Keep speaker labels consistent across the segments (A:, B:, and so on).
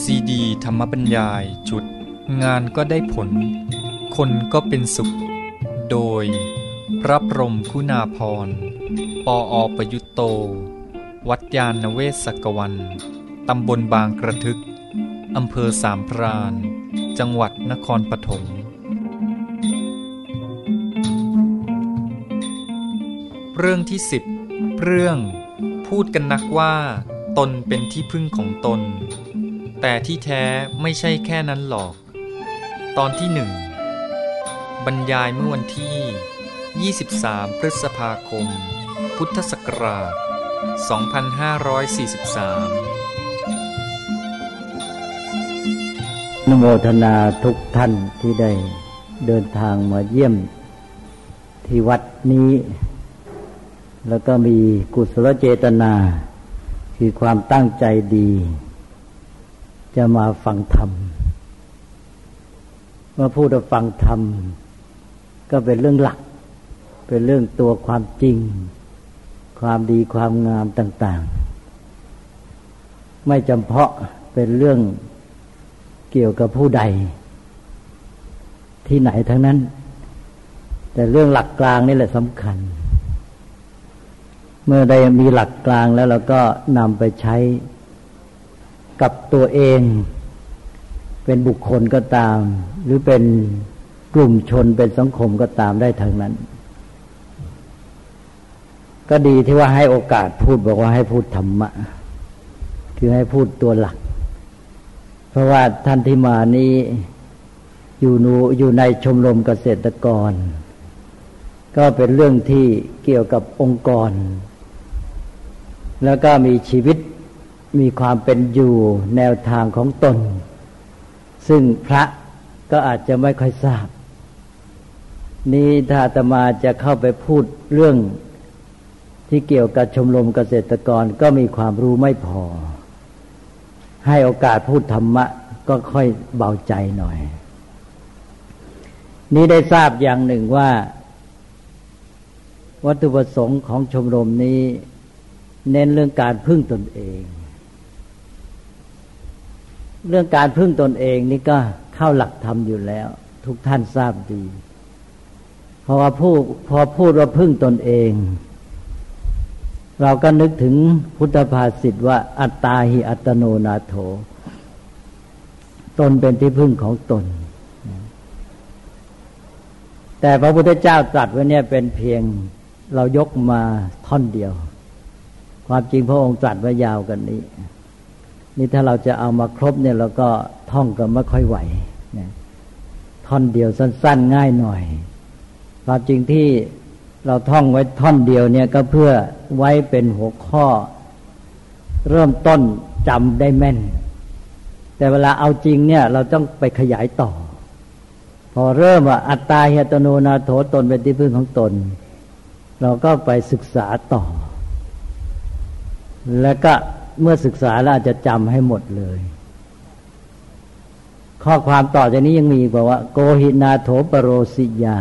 A: ซีดีธรรมบรรยายจุด งานก็ได้ผล คนก็เป็นสุข โดย พระพรมคุณาพรปออประยุตโต วัดยาณเวศกวัน ตำบลบางกระทึก อำเภอสามพราน จังหวัดนครปฐม เรื่องที่สิบเรื่องพูดกันนักว่า ตนเป็นที่พึ่งของตน แต่ที่แท้ไม่ใช่แค่นั้นหรอก ตอนที่หนึ่งบรรยายเมื่อวันที่ 23 พฤษภาคม พุทธศักราช 2543
B: นโมทนาทุกท่านที่ได้เดินทางมาเยี่ยมที่วัดนี้ แล้วก็มีกุศลเจตนา คือความตั้งใจดี จะมาฟังธรรมเมื่อพูดฟังธรรม ก็เป็นเรื่องหลัก เป็นเรื่องตัวความจริง ความดีความงามต่าง ๆ ไม่จำเพาะเป็นเรื่องเกี่ยวกับผู้ใด ที่ไหนทั้งนั้น แต่เรื่องหลักกลางนี่แหละสำคัญ เมื่อได้มีหลักกลางแล้วเราก็นำไปใช้กับตัวเอง เป็นบุคคลก็ตาม หรือเป็นกลุ่มชนเป็นสังคมก็ตามได้ทั้งนั้น ก็ดีที่ว่าให้โอกาสพูดบอกว่าให้พูดธรรมะ คือให้พูดตัวหลัก เพราะว่าท่านที่มานี้อยู่นูอยู่ในชมรมเกษตรกร ก็เป็นเรื่องที่เกี่ยวกับองค์กร แล้วก็มีชีวิตมีความเป็นอยู่แนวทางของตน ซึ่งพระก็อาจจะไม่ค่อยทราบ นี่ถ้าตมาจะเข้าไปพูดเรื่องที่เกี่ยวกับชมรมเกษตรกรก็มีความรู้ไม่พอ ให้โอกาสพูดธรรมะก็ค่อยเบาใจหน่อย นี้ได้ทราบอย่างหนึ่งว่า วัตถุประสงค์ของชมรมนี้ เน้นเรื่องการพึ่งตนเอง เรื่องการพึ่งตนเองนี่ก็เข้าหลักธรรมอยู่แล้ว ทุกท่านทราบดี เพราะว่าผู้พอพูดว่าพึ่งตนเอง เราก็นึกถึงพุทธภาษิตว่าอัตตาหิอัตโนนาโถ ตนเป็นที่พึ่งของตน แต่พระพุทธเจ้าตรัสไว้เนี่ยเป็นเพียงเรายกมาท่อนเดียว ความจริงพระองค์ตรัสไว้ยาวกันนี้ นี่ถ้าเราจะเอามาครบเนี่ยเราก็ท่องกันไม่ค่อยไหวนะท่อนเดียวสั้น ๆ ง่ายหน่อย ความจริงที่เราท่องไว้ท่อนเดียวเนี่ยก็เพื่อไว้เป็นหัวข้อ เริ่มต้นจำได้แม่น แต่เวลาเอาจริงเนี่ย เราต้องไปขยายต่อ พอเริ่มว่าอัตตาเฮตโนนาโถตนเป็นที่พึ่งของตน เราก็ไปศึกษาต่อ แล้วก็เมื่อศึกษาแล้วอาจจะจำให้หมดเลย ข้อความต่อจากนี้ยังมีบอกว่า โกหินาโถปโรสิยา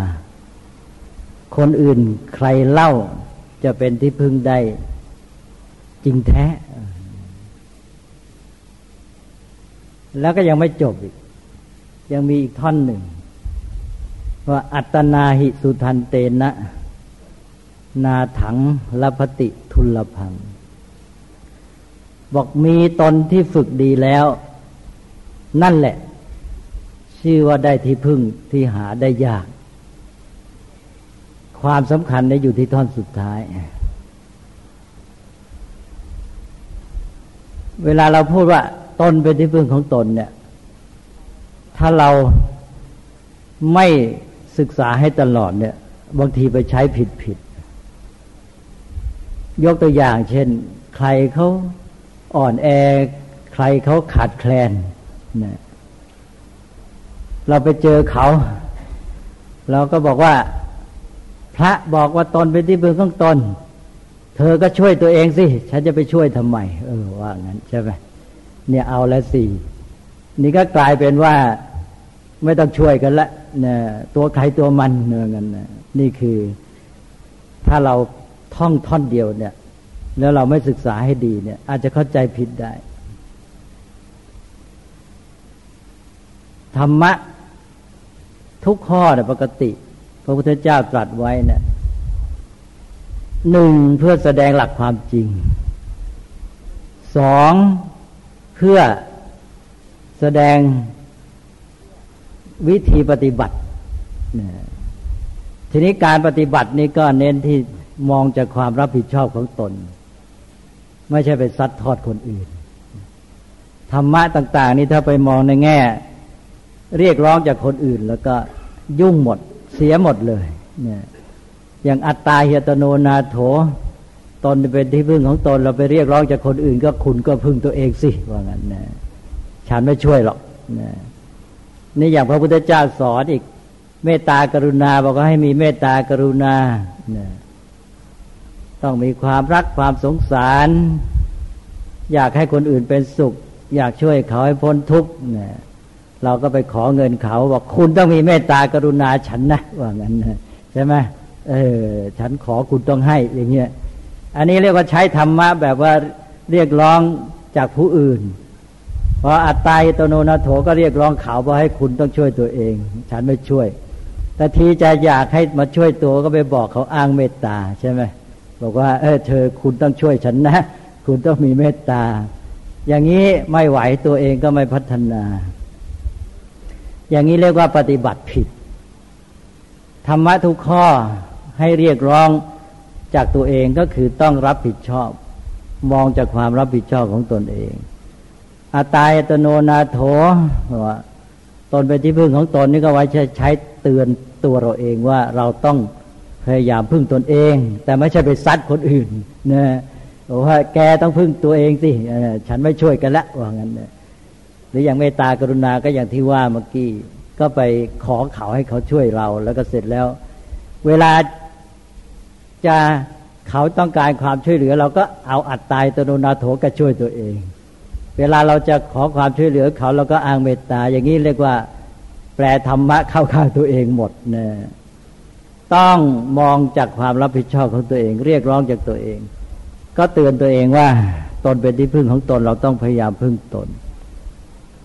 B: คนอื่นใครเล่าจะเป็นที่พึ่งได้จริงแท้ แล้วก็ยังไม่จบอีก ยังมีอีกท่อนหนึ่ง ว่าอัตนาหิสุทันเตนะ นาถังลพติทุลพัง บอกมีตนที่ฝึกดีแล้ว นั่นแหละ ชื่อว่าได้ที่พึ่งที่หาได้ยาก ความสำคัญได้อยู่ที่ท่อนสุดท้าย เวลาเราพูดว่า ตนเป็นที่พึ่งของตนเนี่ย ถ้าเราไม่ศึกษาให้ตลอดเนี่ย บางทีไปใช้ผิดผิด ยกตัวอย่างเช่น ใครเขา อ่อนแอใครเขาขาดแคลนเนี่ยเราไปเจอเขา เราก็บอกว่า พระบอกว่าตนเป็นที่พึ่งของตน เธอก็ช่วยตัวเองสิ ฉันจะไปช่วยทำไม เออว่างั้นใช่ไหมเนี่ยเอาล้วสี่นี่ก็กลายเป็นว่าไม่ต้องช่วยกันละเนี่ยตัวใครตัวมันเนื่อกันนะนี่คือ ถ้าเราท่องท่อนเดียวเนี่ย แล้วเราไม่ศึกษาให้ดีเนี่ย อาจจะเข้าใจผิดได้ ธรรมะทุกข้อเนี่ยปกติ พระพุทธเจ้าตรัสไว้เนี่ยหนึ่งเพื่อแสดงหลักความจริงสองเพื่อแสดงวิธีปฏิบัติ ทีนี้การปฏิบัตินี้ก็เน้นที่มองจากความรับผิดชอบของตน ไม่ใช่ไปซัดทอดคนอื่น ธรรมะต่าง ๆ นี่ถ้าไปมองในแง่ เรียกร้องจากคนอื่น แล้วก็ยุ่งหมดเสียหมดเลย เนี่ย อย่างอัตตาเฮตโนนาโถตนเป็นที่พึ่งของตนเราไปเรียกร้องจากคนอื่น ก็คุณก็พึ่งตัวเองสิว่างั้นนะฉันไม่ช่วยหรอกนะนี่อย่างพระพุทธเจ้าสอนอีก เมตตากรุณาบอกว่าให้มีเมตตากรุณานะ ต้องมีความรักความสงสาร อยากให้คนอื่นเป็นสุข อยากช่วยเขาให้พ้นทุกข์เนะเราก็ไปขอเงินเขาบอกคุณต้องมีเมตตากรุณาฉันนะว่างั้นนะใช่ไหมเออ ฉันขอคุณต้องให้อย่างเงี้ยอันนี้เรียกว่าใช้ธรรมะแบบว่าเรียกร้องจากผู้อื่น เพราะอัตตาตโนนาโถก็เรียกร้องเขาว่าให้คุณต้องช่วยตัวเอง ฉันไม่ช่วยแต่ทีจะอยากให้มาช่วยตัวก็ไปบอกเขาอ้างเมตตาใช่ไหม บอกว่า เออเธอคุณต้องช่วยฉันนะ คุณต้องมีเมตตา อย่างนี้ไม่ไหวตัวเองก็ไม่พัฒนา อย่างนี้เรียกว่าปฏิบัติผิด ธรรมะทุกข้อให้เรียกร้องจากตัวเองก็คือต้องรับผิดชอบ มองจากความรับผิดชอบของตนเองอาตายตโนนาโถว่าตนเป็นที่พึ่งของตนนี่ก็ไว้ใช้ใช้เตือนตัวเราเองว่าเราต้อง พยายามพึ่งตนเอง แต่ไม่ใช่ไปซัดคนอื่นนะบอกว่าแกต้องพึ่งตัวเองสิฉันไม่ช่วยกันละว่างั้นนะหรืออย่างเมตตากรุณาก็อย่างที่ว่าเมื่อกี้ก็ไปขอเขาให้เขาช่วยเรา แล้วก็เสร็จแล้ว เวลาจะเขาต้องการความช่วยเหลือ เราก็เอาอัดตายตโนนาโถก็ช่วยตัวเอง เวลาเราจะขอความช่วยเหลือเขาเราก็อ้างเมตตา อย่างนี้เรียกว่า แปลธรรมะเข้าข้างตัวเองหมดนะ ต้องมองจากความรับผิดชอบของตัวเอง เรียกร้องจากตัวเอง ก็เตือนตัวเองว่าตนเป็นที่พึ่งของตนเราต้องพยายามพึ่งตน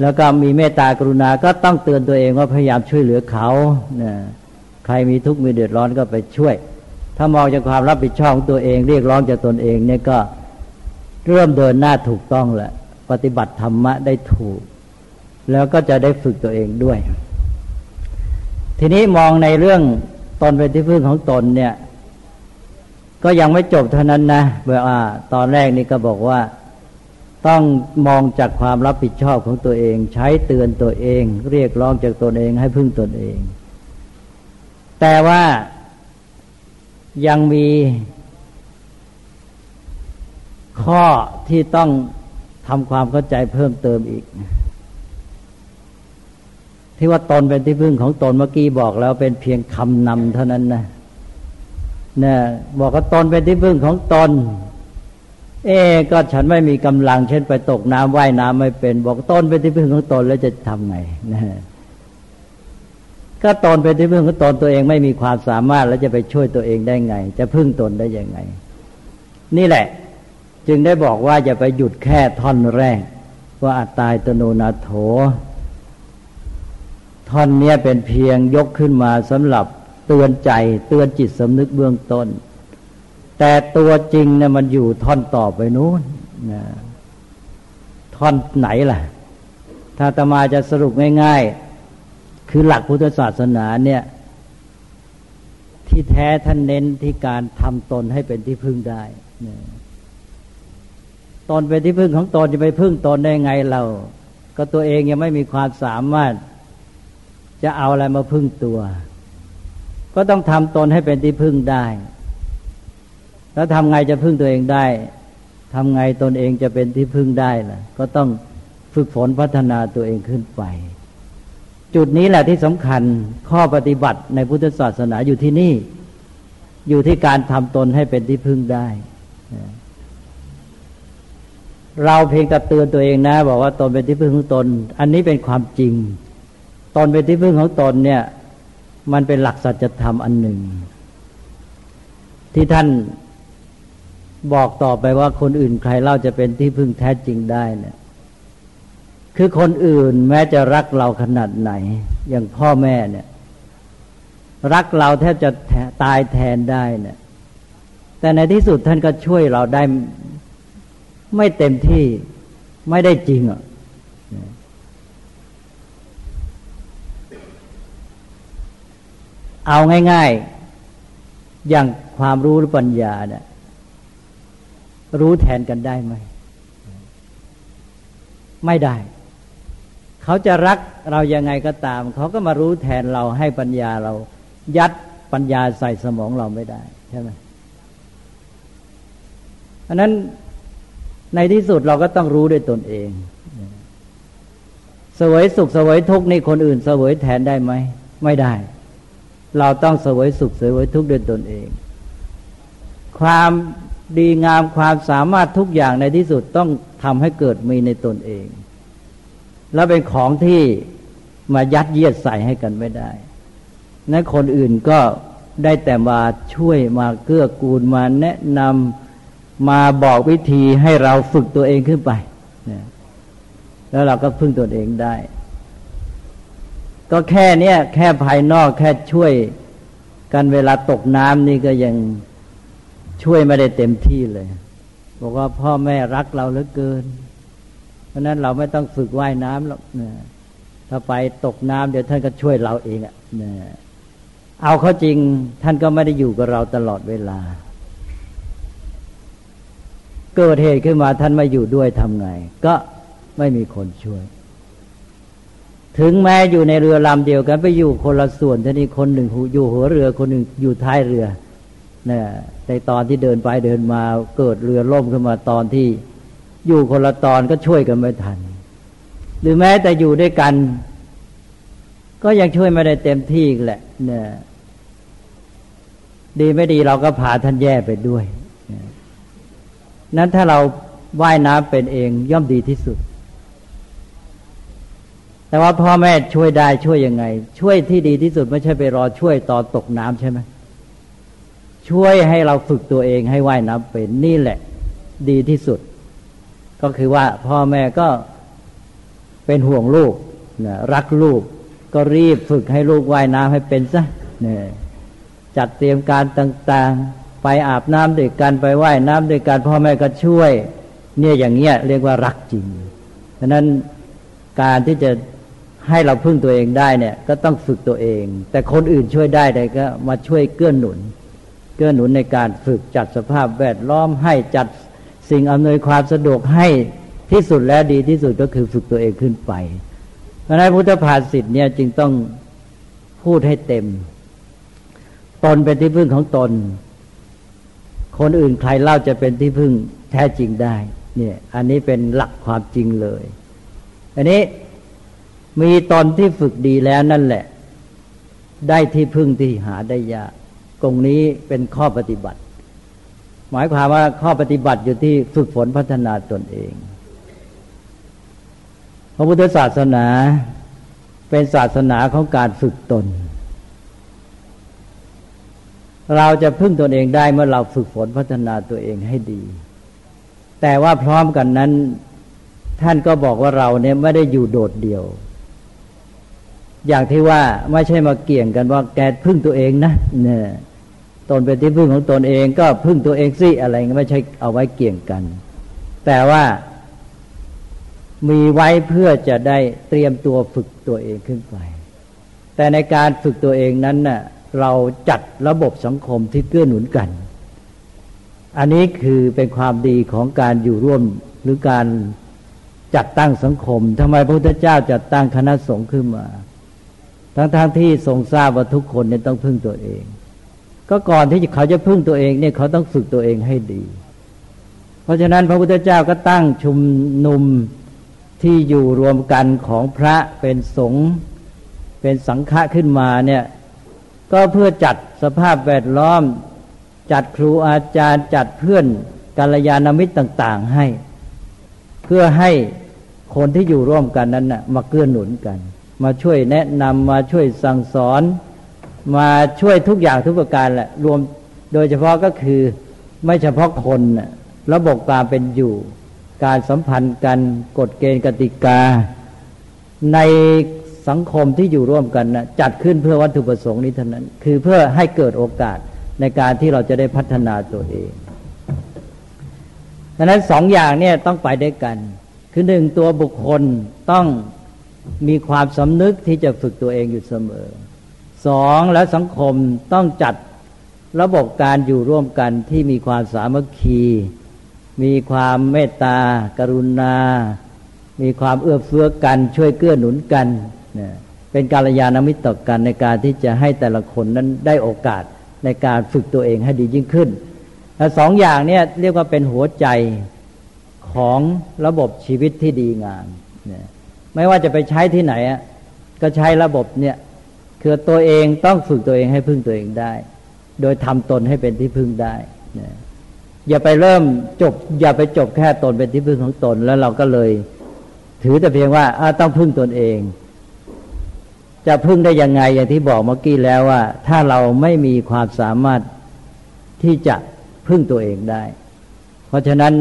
B: แล้วก็มีเมตตากรุณาก็ต้องเตือนตัวเองว่าพยายามช่วยเหลือเขานะใครมีทุกข์มีเดือดร้อนก็ไปช่วย ถ้ามองจากความรับผิดชอบของตัวเอง เรียกร้องจากตนเองเนี่ยก็เริ่มเดินหน้าถูกต้องแหละปฏิบัติธรรมะได้ถูก แล้วก็จะได้ฝึกตัวเองด้วย ทีนี้มองในเรื่อง ตนเป็นที่พึ่งของตนเนี่ย ก็ยังไม่จบเท่านั้นนะเบื่อว่าตอนแรกนี่ก็บอกว่าต้องมองจากความรับผิดชอบของตัวเอง ใช้เตือนตัวเอง เรียกร้องจากตนเองให้พึ่งตนเอง แต่ว่ายังมีข้อที่ต้องทำความเข้าใจเพิ่มเติมอีก ที่ว่าตนเป็นที่พึ่งของตนเมื่อกี้บอกแล้วเป็นเพียงคำนำเท่านั้นนะเนี่ยบอกว่าตนเป็นที่พึ่งของตน เอ๊ก็ฉันไม่มีกำลัง เช่นไปตกน้ำว่ายน้ำไม่เป็น บอกตนเป็นที่พึ่งของตนแล้วจะทำไงนะก็ตนเป็นที่พึ่งของตนตัวเองไม่มีความสามารถแล้วจะไปช่วยตัวเองได้ไง จะพึ่งตนได้ยังไง นี่แหละ จึงได้บอกว่าอย่าไปหยุดแค่ท่อนแรก ว่าอัตตายตโนนาโถ ท่อนนี้เป็นเพียงยกขึ้นมาสำหรับเตือนใจเตือนจิตสำนึกเบื้องต้น แต่ตัวจริงเนี่ยมันอยู่ท่อนต่อไปนู้นนะท่อนไหนล่ะ ถ้าตมาจะสรุปง่าย ๆ คือหลักพุทธศาสนาเนี่ย ที่แท้ท่านเน้นที่การทำตนให้เป็นที่พึ่งได้ตนเป็นที่พึ่งของตนจะไปพึ่งตนได้ไงเรา ก็ตัวเองยังไม่มีความสามารถ จะเอาอะไรมาพึ่งตัว ก็ต้องทำตนให้เป็นที่พึ่งได้ แล้วทำไงจะพึ่งตัวเองได้ทำไงตนเองจะเป็นที่พึ่งได้ล่ะ ก็ต้องฝึกฝนพัฒนาตัวเองขึ้นไป จุดนี้แหละที่สำคัญข้อปฏิบัติในพุทธศาสนาอยู่ที่นี่ อยู่ที่การทำตนให้เป็นที่พึ่งได้ เราเพียงแต่เตือนตัวเองนะ บอกว่าตนเป็นที่พึ่งของตน อันนี้เป็นความจริง ตนเป็นที่พึ่งของตนเนี่ย มันเป็นหลักสัจธรรมอันหนึ่ง ที่ท่านบอกต่อไปว่าคนอื่นใครเล่าจะเป็นที่พึ่งแท้จริงได้เนี่ย คือคนอื่นแม้จะรักเราขนาดไหน อย่างพ่อแม่เนี่ย รักเราแทบจะตายแทนได้เนี่ย แต่ในที่สุดท่านก็ช่วยเราได้ไม่เต็มที่ไม่ได้จริงอะ เอาง่าย ๆ อย่างความรู้หรือปัญญาเนี่ยรู้แทนกันได้ไหม ไม่ได้ เขาจะรักเรายังไงก็ตาม เขาก็มารู้แทนเราให้ปัญญาเรา ยัดปัญญาใส่สมองเราไม่ได้ใช่ไหมอันนั้นในที่สุดเราก็ต้องรู้ด้วยตนเองสวยสุขสวยทุกข์นี่คนอื่นสวยแทนได้ไหม ไม่ได้ เราต้องเสวยสุขเสวยทุกข์ด้วยตนเอง ความดีงามความสามารถทุกอย่างในที่สุดต้องทำให้เกิดมีในตนเอง แล้วเป็นของที่มายัดเยียดใส่ให้กันไม่ได้นั้นคนอื่นก็ได้แต่มาช่วยมาเกื้อกูลมาแนะนำมาบอกวิธีให้เราฝึกตัวเองขึ้นไป แล้วเราก็พึ่งตัวเองได้ ก็แค่เนี้ยแค่ภายนอกแค่ช่วยกันเวลาตกน้ำนี่ก็ยังช่วยไม่ได้เต็มที่เลย บอกว่าพ่อแม่รักเราเหลือเกิน เพราะนั้นเราไม่ต้องฝึกว่ายน้ำหรอกเนี่ยถ้าไปตกน้ำเดี๋ยวท่านก็ช่วยเราเองอะเนี่ยเอาเขาจริงท่านก็ไม่ได้อยู่กับเราตลอดเวลา เกิดเหตุขึ้นมาท่านไม่อยู่ด้วยทำไง ก็ไม่มีคนช่วย ถึงแม้อยู่ในเรือลำเดียวกันไปอยู่คนละส่วนท่านี้คนหนึ่งอยู่หัวเรือคนหนึ่งอยู่ท้ายเรือเนี่ยในตอนที่เดินไปเดินมาเกิดเรือล่มขึ้นมาตอนที่อยู่คนละตอนก็ช่วยกันไม่ทัน หรือแม้แต่อยู่ด้วยกัน ก็ยังช่วยไม่ได้เต็มที่แหละเนี่ยดีไม่ดีเราก็พาท่านแย่ไปด้วย นั้นถ้าเราว่ายน้ำเป็นเองย่อมดีที่สุด แต่ว่าพ่อแม่ช่วยได้ช่วยยังไง ช่วยที่ดีที่สุดไม่ใช่ไปรอช่วยตอนตกน้ำใช่ไหมช่วยให้เราฝึกตัวเองให้ว่ายน้ำเป็นนี่แหละ ดีที่สุด ก็คือว่าพ่อแม่ก็เป็นห่วงลูกนะรักลูก ก็รีบฝึกให้ลูกว่ายน้ำให้เป็นซะเนี่ยจัดเตรียมการต่าง ๆ ไปอาบน้ำด้วยกันไปว่ายน้ำด้วยกันพ่อแม่ก็ช่วย เนี่ยอย่างเงี้ยเรียกว่ารักจริงฉะนั้นการที่จะ ให้เราพึ่งตัวเองได้เนี่ย ก็ต้องฝึกตัวเอง แต่คนอื่นช่วยได้แต่ก็มาช่วยเกื้อนหนุน เกื้อหนุนในการฝึกจัดสภาพแวดล้อมให้จัดสิ่งอำนวยความสะดวกให้ที่สุดและดีที่สุดก็คือฝึกตัวเองขึ้นไป เพราะนั้นพุทธภาษิตเนี่ยจึงต้องพูดให้เต็ม ตนเป็นที่พึ่งของตน คนอื่นใครเล่าจะเป็นที่พึ่งแท้จริงได้ เนี่ย อันนี้เป็นหลักความจริงเลย อันนี้ มีตนที่ฝึกดีแล้วนั่นแหละ ได้ที่พึ่งที่หาได้ยากตรงนี้เป็นข้อปฏิบัติ หมายความว่าข้อปฏิบัติอยู่ที่ฝึกฝนพัฒนาตนเอง พระพุทธศาสนาเป็นศาสนาของการฝึกตน เราจะพึ่งตนเองได้เมื่อเราฝึกฝนพัฒนาตัวเองให้ดี แต่ว่าพร้อมกันนั้น ท่านก็บอกว่าเราเนี่ยไม่ได้อยู่โดดเดี่ยว อย่างที่ว่าไม่ใช่มาเกี่ยงกันว่าแกพึ่งตัวเองนะเนี่ยตนเป็นที่พึ่งของตนเองก็พึ่งตัวเองสิอะไรไม่ใช่เอาไว้เกี่ยงกัน แต่ว่ามีไว้เพื่อจะได้เตรียมตัวฝึกตัวเองขึ้นไป แต่ในการฝึกตัวเองนั้นน่ะเราจัดระบบสังคมที่เกื้อหนุนกัน อันนี้คือเป็นความดีของการอยู่ร่วมหรือการจัดตั้งสังคมทำไมพระพุทธเจ้าจัดตั้งคณะสงฆ์ขึ้นมา ทั้งๆทที่ทรงทราบว่าทุกคนเนี่ยต้องพึ่งตัวเอง ก็ก่อนที่เขาจะพึ่งตัวเองเนี่ยเขาต้องฝึกตัวเองให้ดี เพราะฉะนั้นพระพุทธเจ้าก็ตั้งชุมนุมที่อยู่รวมกันของพระเป็นสงฆ์เป็นสังฆะขึ้นมาเนี่ยก็เพื่อจัดสภาพแวดล้อม จัดครูอาจารย์จัดเพื่อนกัลยาณมิตรต่าง ๆให้ เพื่อให้คนที่อยู่ร่วมกันนั้นนะ่ะมาเกื้อหนุนกัน มาช่วยแนะนำมาช่วยสั่งสอน มาช่วยทุกอย่างทุกประการแหละรวมโดยเฉพาะก็คือไม่เฉพาะคนระบบการเป็นอยู่ การสัมพันธ์กันกฎเกณฑ์กติกา ในสังคมที่อยู่ร่วมกันนะจัดขึ้นเพื่อวัตถุประสงค์นี้เท่านั้น คือเพื่อให้เกิดโอกาสในการที่เราจะได้พัฒนาตัวเองดังนั้นสองอย่างเนี่ยต้องไปด้วยกัน คือหนึ่งตัวบุคคลต้อง มีความสำนึกที่จะฝึกตัวเองอยู่เสมอสองแล้วสังคมต้องจัดระบบการอยู่ร่วมกันที่มีความสามัคคี มีความเมตตา กรุณา มีความเอื้อเฟื้อกัน ช่วยเกื้อหนุนกันเป็นการยานมิตรต่อกันในการที่จะให้แต่ละคนนั้นได้โอกาสในการฝึกตัวเองให้ดียิ่งขึ้นและสองอย่างเนี้เรียกว่าเป็นหัวใจของระบบชีวิตที่ดีงาม ไม่ว่าจะไปใช้ที่ไหนอะก็ใช้ระบบเนี่ยคือตัวเองต้องฝึกตัวเองให้พึ่งตัวเองได้ โดยทำตนให้เป็นที่พึ่งได้อย่าไปเริ่มจบ อย่าไปจบแค่ตนเป็นที่พึ่งของตน แล้วเราก็เลย ถือแต่เพียงว่าต้องพึ่งตนเอง จะพึ่งได้ยังไงอย่างที่บอกเมื่อกี้แล้วว่า ถ้าเราไม่มีความสามารถที่จะพึ่งตัวเองได้ เพราะฉะนั้น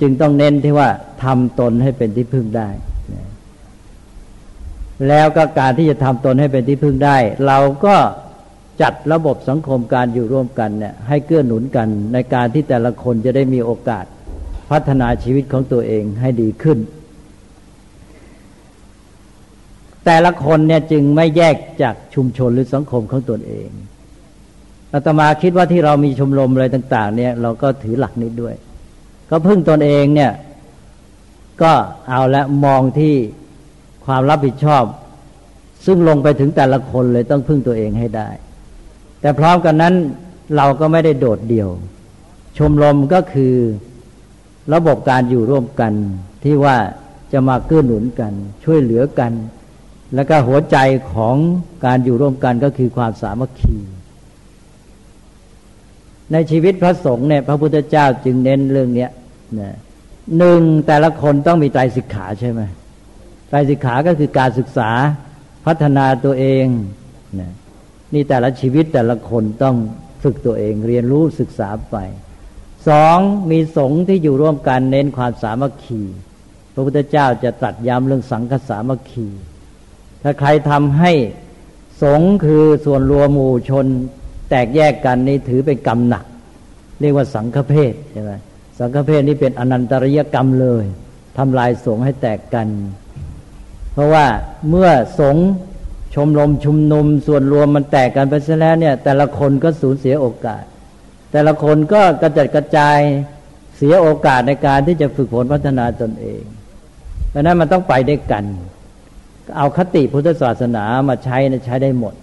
B: จึงต้องเน้นที่ว่าทำตนให้เป็นที่พึ่งได้ แล้วก็การที่จะทำตนให้เป็นที่พึ่งได้ เราก็จัดระบบสังคมการอยู่ร่วมกันเนี่ยให้เกื้อหนุนกันในการที่แต่ละคนจะได้มีโอกาสพัฒนาชีวิตของตัวเองให้ดีขึ้น แต่ละคนเนี่ยจึงไม่แยกจากชุมชนหรือสังคมของตนเองอาตมาคิดว่าที่เรามีชมรมอะไรต่าง ๆ เนี่ยเราก็ถือหลักนี้ด้วย ก็พึ่งตนเองเนี่ย ก็เอาละมองที่ ความรับผิดชอบ ซึ่งลงไปถึงแต่ละคนเลยต้องพึ่งตัวเองให้ได้ แต่พร้อมกันนั้นเราก็ไม่ได้โดดเดี่ยว ชมรมก็คือระบบการอยู่ร่วมกันที่ว่าจะมาเกื้อหนุนกัน ช่วยเหลือกัน แล้วก็หัวใจของการอยู่ร่วมกันก็คือความสามัคคี ในชีวิตพระสงฆ์เนี่ยพระพุทธเจ้าจึงเน้นเรื่องเนี้ยนะหนึ่งแต่ละคนต้องมีใจสิกขาใช่ไหม ใจสิกขาก็คือการศึกษาพัฒนาตัวเองนะนี่แต่ละชีวิตแต่ละคนต้องฝึกตัวเองเรียนรู้ศึกษาไปสองมีสงฆ์ที่อยู่ร่วมกันเน้นความสามัคคีพระพุทธเจ้าจะตรัสย้ำเรื่องสังฆสามัคคี ถ้าใครทำให้สงคือส่วนรวมหมู่ชนแตกแยกกันนี่ถือเป็นกรรมหนัก เรียกว่าสังฆเพศใช่ไหมสังฆเพศนี่เป็นอนันตริยกรรมเลยทำลายสงให้แตกกัน ราะว่าเมื่อสงชมรมชุมนุมส่วนรวมมันแตกกันไปซะแล้วเนี่ย แต่ละคนก็สูญเสียโอกาส แต่ละคนก็กระจัดกระจายเสียโอกาสในการที่จะฝึกฝนพัฒนาตนเองเพราะนั้นมันต้องไปด้วยกัน เอาคติพุทธศาสนามาใช้นะใช้ได้หมด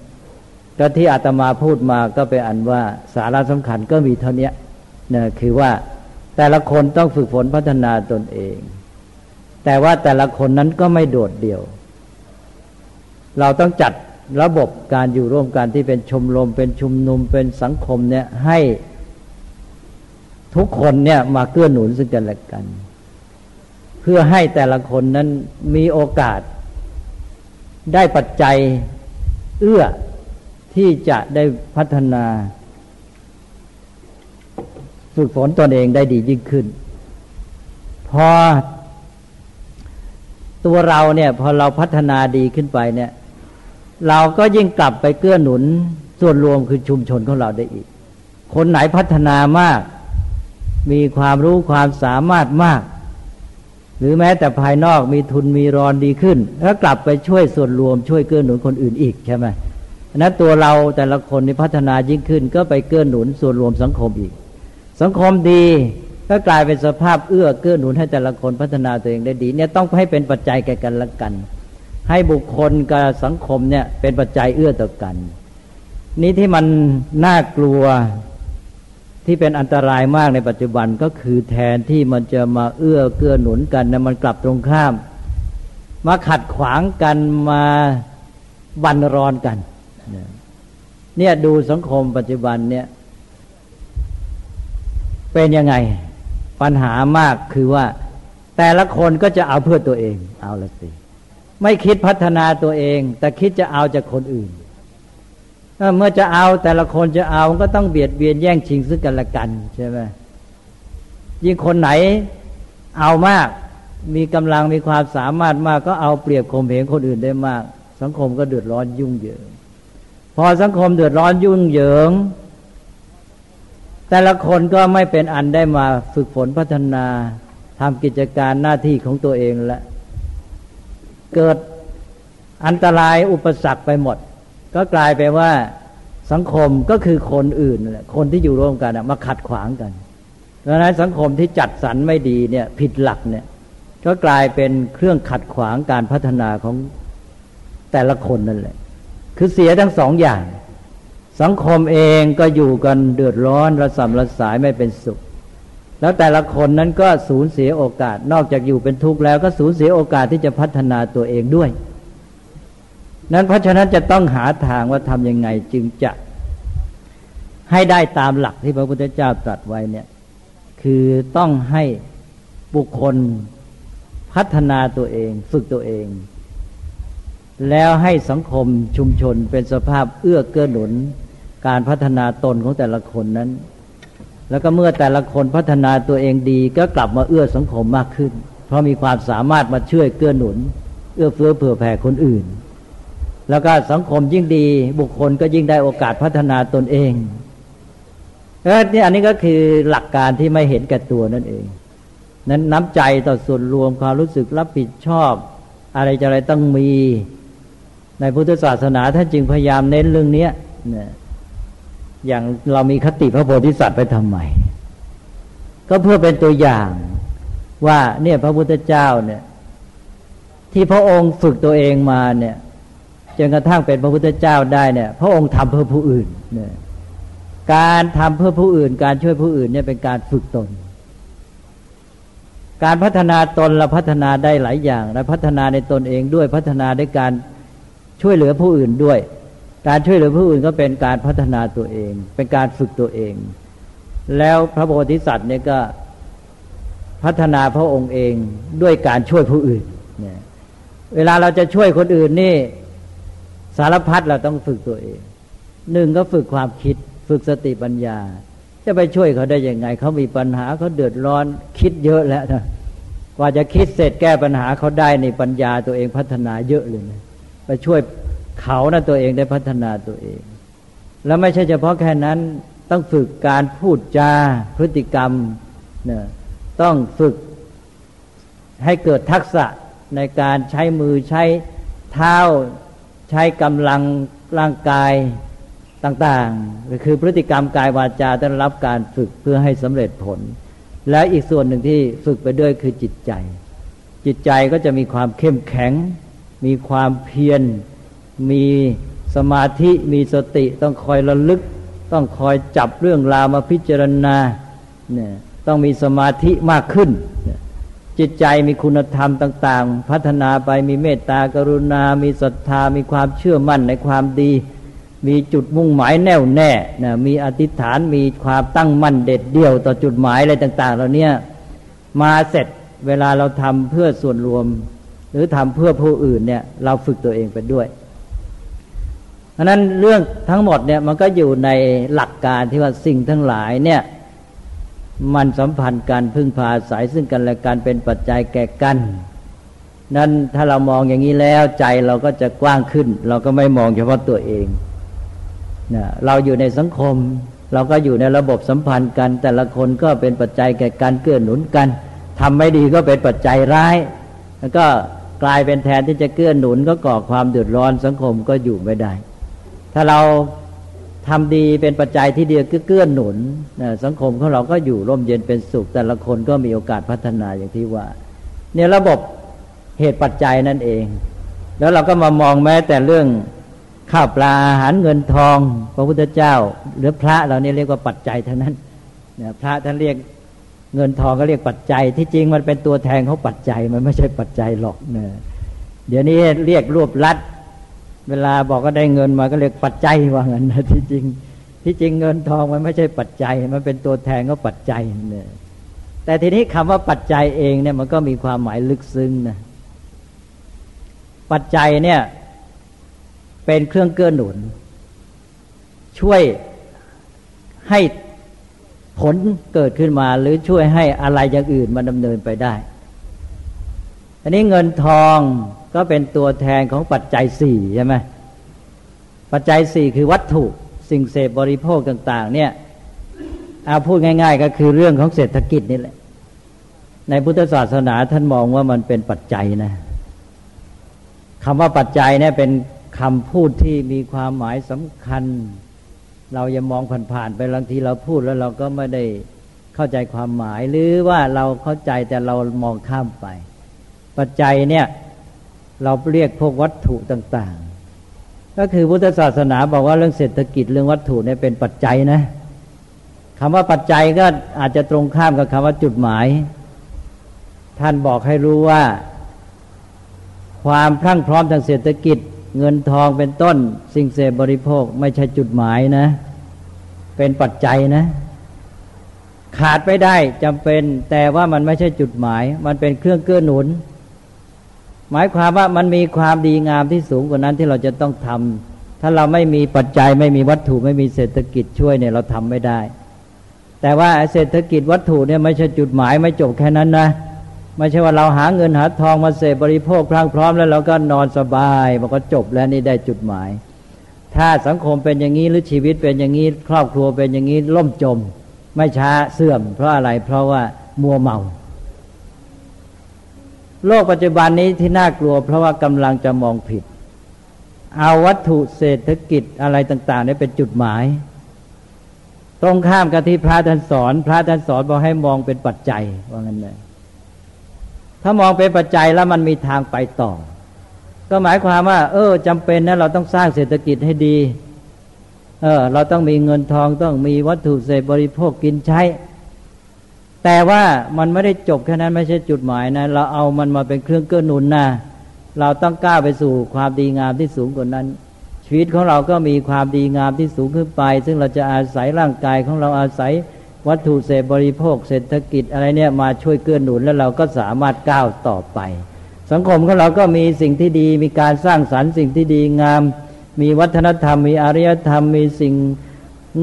B: ก็ที่อาตมาพูดมาก็เป็นอันว่าสาระสำคัญก็มีเท่านี้นะคือว่าแต่ละคนต้องฝึกฝนพัฒนาตนเอง แต่ว่าแต่ละคนนั้นก็ไม่โดดเดี่ยว เราต้องจัดระบบการอยู่ร่วมกันที่เป็นชมรมเป็นชุมนุมเป็นสังคมเนี่ยให้ทุกคนเนี่ยมาเกื้อหนุนซึ่งกันและกัน เพื่อให้แต่ละคนนั้นมีโอกาส ได้ปัจจัยเอื้อที่จะได้พัฒนา ฝึกฝนตนเองได้ดียิ่งขึ้น พอ ตัวเราเนี่ยพอเราพัฒนาดีขึ้นไปเนี่ย เราก็ยิ่งกลับไปเกื้อหนุนส่วนรวมคือชุมชนของเราได้อีก คนไหนพัฒนามาก มีความรู้ความสามารถมาก หรือแม้แต่ภายนอกมีทุนมีรอนดีขึ้น แล้วกลับไปช่วยส่วนรวมช่วยเกื้อหนุนคนอื่นอีกใช่ไหมนั้นตัวเราแต่ละคนในพัฒนายิ่งขึ้น ก็ไปเกื้อหนุนส่วนรวมสังคมอีก สังคมดี ก็กลายเป็นสภาพเอื้อเกื้อหนุนให้แต่ละคนพัฒนาตัวเองได้ดี เนี่ยต้องให้เป็นปัจจัยแก่กันและกัน ให้บุคคลกับสังคมเนี่ยเป็นปัจจัยเอื้อต่อกัน นี้ที่มันน่ากลัวที่เป็นอันตรายมากในปัจจุบันก็คือแทนที่มันจะมาเอื้อเกื้อหนุนกันนะมันกลับตรงข้าม มาขัดขวางกันมาบันรอนกัน เนี่ยดูสังคมปัจจุบันเนี่ยเป็นยังไง ปัญหามากคือว่า แต่ละคนก็จะเอาเพื่อตัวเอง เอาละสิ ไม่คิดพัฒนาตัวเอง แต่คิดจะเอาจากคนอื่นเมื่อจะเอาแต่ละคนจะเอาก็ต้องเบียดเบียนแย่งชิงซึ่งกันและกันใช่ไหมยิ่งคนไหนเอามาก มีกำลังมีความสามารถมาก ก็เอาเปรียบข่มเหงคนอื่นได้มาก สังคมก็เดือดร้อนยุ่งเหยิง พอสังคมเดือดร้อนยุ่งเหยิง แต่ละคนก็ไม่เป็นอันได้มาฝึกฝนพัฒนาทำกิจการหน้าที่ของตัวเองและเกิดอันตรายอุปสรรคไปหมด ก็กลายไปว่าสังคมก็คือคนอื่น คนที่อยู่ร่วมกันมาขัดขวางกันดังนั้นสังคมที่จัดสรรไม่ดีเนี่ยผิดหลักเนี่ยก็กลายเป็นเครื่องขัดขวางการพัฒนาของแต่ละคนนั่นแหละ คือเสียทั้งสองอย่าง สังคมเองก็อยู่กันเดือดร้อนระสำระสายไม่เป็นสุข แล้วแต่ละคนนั้นก็สูญเสียโอกาส นอกจากอยู่เป็นทุกข์แล้วก็สูญเสียโอกาสที่จะพัฒนาตัวเองด้วย นั้นเพราะฉะนั้นจะต้องหาทางว่าทำยังไงจึงจะ ให้ได้ตามหลักที่พระพุทธเจ้าตรัสไว้เนี่ยคือต้องให้บุคคลพัฒนาตัวเอง ฝึกตัวเอง แล้วให้สังคมชุมชนเป็นสภาพเอื้อเกื้อหนุน การพัฒนาตนของแต่ละคนนั้น แล้วก็เมื่อแต่ละคนพัฒนาตัวเองดีก็กลับมาเอื้อสังคมมากขึ้น เพราะมีความสามารถมาช่วยเกื้อหนุน เอื้อเฟื้อเผื่อแผ่คนอื่น แล้วก็สังคมยิ่งดีบุคคลก็ยิ่งได้โอกาสพัฒนาตนเองแล้วนี่อันนี้ก็คือหลักการที่ไม่เห็นแก่ตัวนั่นเอง นั้นน้ำใจต่อส่วนรวมความรู้สึกรับผิดชอบ อะไรจะอะไรต้องมี ในพุทธศาสนาท่านจึงพยายามเน้นเรื่องนี้เนี่ย อย่างเรามีคติพระโพธิสัตว์ไปทำไม ก็เพื่อเป็นตัวอย่างว่าเนี่ยพระพุทธเจ้าเนี่ย ที่พระองค์ฝึกตัวเองมาเนี่ยจนกระทั่งเป็นพระพุทธเจ้าได้เนี่ย พระองค์ทำเพื่อผู้อื่นเนี่ยการทำเพื่อผู้อื่น การช่วยผู้อื่นเนี่ยเป็นการฝึกตน การพัฒนาตนเราพัฒนาได้หลายอย่างเราพัฒนาในตนเองด้วยพัฒนาด้วยการช่วยเหลือผู้อื่นด้วย การช่วยเหลือผู้อื่นก็เป็นการพัฒนาตัวเอง เป็นการฝึกตัวเอง แล้วพระโพธิสัตว์เนี่ยก็พัฒนาพระองค์เองด้วยการช่วยผู้อื่นเนี่ยเวลาเราจะช่วยคนอื่นนี่ สารพัดเราต้องฝึกตัวเองหนึ่งก็ฝึกความคิด ฝึกสติปัญญา จะไปช่วยเขาได้ยังไง เขามีปัญหาเขาเดือดร้อนคิดเยอะแล้วนะกว่าจะคิดเสร็จแก้ปัญหาเขาได้ในปัญญาตัวเองพัฒนาเยอะเลยนะไปช่วย เขานะตัวเองได้พัฒนาตัวเอง แล้วไม่ใช่เฉพาะแค่นั้นต้องฝึกการพูดจาพฤติกรรมเนี่ยต้องฝึกให้เกิดทักษะในการใช้มือใช้เท้าใช้กำลังร่างกายต่างๆ คือพฤติกรรมกายวาจาต้องรับการฝึกเพื่อให้สำเร็จผล และอีกส่วนหนึ่งที่ฝึกไปด้วยคือจิตใจ จิตใจก็จะมีความเข้มแข็ง มีความเพียร มีสมาธิมีสติต้องคอยระลึก ต้องคอยจับเรื่องราวมาพิจารณาเนี่ยต้องมีสมาธิมากขึ้น จิตใจมีคุณธรรมต่าง ๆ พัฒนาไปมีเมตตากรุณา มีศรัทธา มีความเชื่อมั่นในความดี มีจุดมุ่งหมายแน่วแน่นะมีอธิษฐานมีความตั้งมั่นเด็ดเดี่ยวต่อจุดหมายอะไรต่าง ๆเหล่านี้มาเสร็จเวลาเราทำเพื่อส่วนรวม หรือทำเพื่อผู้อื่นเนี่ยเราฝึกตัวเองไปด้วย เพราะนั้นเรื่องทั้งหมดเนี่ยมันก็อยู่ในหลักการที่ว่าสิ่งทั้งหลายเนี่ยมันสัมพันธ์กันพึ่งพาสายซึ่งกันและกันเป็นปัจจัยแก่กัน นั้นถ้าเรามองอย่างนี้แล้วใจเราก็จะกว้างขึ้น เราก็ไม่มองเฉพาะตัวเองนะเราอยู่ในสังคม เราก็อยู่ในระบบสัมพันธ์กัน แต่ละคนก็เป็นปัจจัยแก่การเกื้อหนุนกันทำไม่ดีก็เป็นปัจจัยร้าย แล้วก็กลายเป็นแทนที่จะเกื้อหนุนก็ก่อความเดือดร้อนสังคมก็อยู่ไม่ได้ ถ้าเราทำดีเป็นปัจจัยที่เดียวเกื้อหนุนนะสังคมของเราก็อยู่ร่มเย็นเป็นสุข แต่ละคนก็มีโอกาสพัฒนาอย่างที่ว่า เนี่ยระบบเหตุปัจจัยนั่นเอง แล้วเราก็มามองแม้แต่เรื่องข้าวปลาอาหารเงินทอง พระพุทธเจ้า หรือพระเราเนี่ยเรียกว่าปัจจัยเท่านั้นเนี่ยพระท่านเรียกเงินทองก็เรียกปัจจัย ที่จริงมันเป็นตัวแทนเขาปัจจัยมันไม่ใช่ปัจจัยหรอกเนี่ยเดี๋ยวนี้เรียกรวบรัด เวลาบอกก็ได้เงินมาก็เรียกปัจจัยว่างั้นนะที่จริง ที่จริงเงินทองมันไม่ใช่ปัจจัย มันเป็นตัวแทนเขาปัจจัยเนี่ยแต่ทีนี้คำว่าปัจจัยเองเนี่ยมันก็มีความหมายลึกซึ้งนะปัจจัยเนี่ยเป็นเครื่องเกื้อหนุน ช่วยให้ผลเกิดขึ้นมาหรือช่วยให้อะไรอย่างอื่นมันดำเนินไปได้ อันนี้เงินทอง ก็เป็นตัวแทนของปัจจัยสี่ใช่ไหมปัจจัยสี่คือวัตถุสิ่งเสพบริโภคต่าง ๆ เนี่ยเอาพูดง่าย ๆ ก็คือเรื่องของเศรษฐกิจนี่แหละ ในพุทธศาสนาท่านมองว่ามันเป็นปัจจัยนะคำว่าปัจจัยเนี่ยเป็นคำพูดที่มีความหมายสำคัญ เราอย่ามองผ่านๆไปบางทีเราพูดแล้วเราก็ไม่ได้เข้าใจความหมายหรือว่าเราเข้าใจแต่เรามองข้ามไป ปัจจัยเนี่ย เราเรียกพวกวัตถุต่าง ๆ ก็คือพุทธศาสนาบอกว่าเรื่องเศรษฐกิจเรื่องวัตถุเนี่ยเป็นปัจจัยนะคำว่าปัจจัยก็อาจจะตรงข้ามกับคำว่าจุดหมาย ท่านบอกให้รู้ว่า ความพรั่งพร้อมทางเศรษฐกิจ เงินทองเป็นต้น สิ่งเสพบริโภคไม่ใช่จุดหมายนะ เป็นปัจจัยนะ ขาดไม่ได้จำเป็นแต่ว่ามันไม่ใช่จุดหมาย มันเป็นเครื่องเกื้อหนุน หมายความว่ามันมีความดีงามที่สูงกว่านั้นที่เราจะต้องทำถ้าเราไม่มีปัจจัยไม่มีวัตถุไม่มีเศรษฐกิจช่วยเนี่ยเราทำไม่ได้ แต่ว่าเศรษฐกิจวัตถุเนี่ยไม่ใช่จุดหมายไม่จบแค่นั้นนะไม่ใช่ว่าเราหาเงินหาทองมาเสพบริโภคพรั่งพร้อมแล้วเราก็นอนสบายมันก็จบแล้วนี่ได้จุดหมาย ถ้าสังคมเป็นอย่างนี้หรือชีวิตเป็นอย่างนี้ครอบครัวเป็นอย่างนี้ล่มจม ไม่ช้าเสื่อม เพราะอะไรเพราะว่ามัวเมา โลกปัจจุบันนี้ที่น่ากลัว เพราะว่ากำลังจะมองผิด เอาวัตถุเศรษฐกิจอะไรต่างๆนี่เป็นจุดหมาย ตรงข้ามกับที่พระท่านสอน พระท่านสอนบอกให้มองเป็นปัจจัยว่างั้นเลยถ้ามองเป็นปัจจัยแล้วมันมีทางไปต่อ ก็หมายความว่า เออจำเป็นนะเราต้องสร้างเศรษฐกิจให้ดี เออ เราต้องมีเงินทองต้องมีวัตถุเสพบริโภคกินใช้ แต่ว่ามันไม่ได้จบแค่นั้นไม่ใช่จุดหมายนะ เราเอามันมาเป็นเครื่องเกื้อหนุนนะเราต้องก้าวไปสู่ความดีงามที่สูงกว่านั้น ชีวิตของเราก็มีความดีงามที่สูงขึ้นไป ซึ่งเราจะอาศัยร่างกายของเราอาศัยวัตถุเสพบริโภค เศรษฐกิจอะไรเนี่ยมาช่วยเกื้อหนุนแล้วเราก็สามารถก้าวต่อไป สังคมของเราก็มีสิ่งที่ดี มีการสร้างสรรค์สิ่งที่ดีงาม มีวัฒนธรรม มีอารยธรรม มีสิ่ง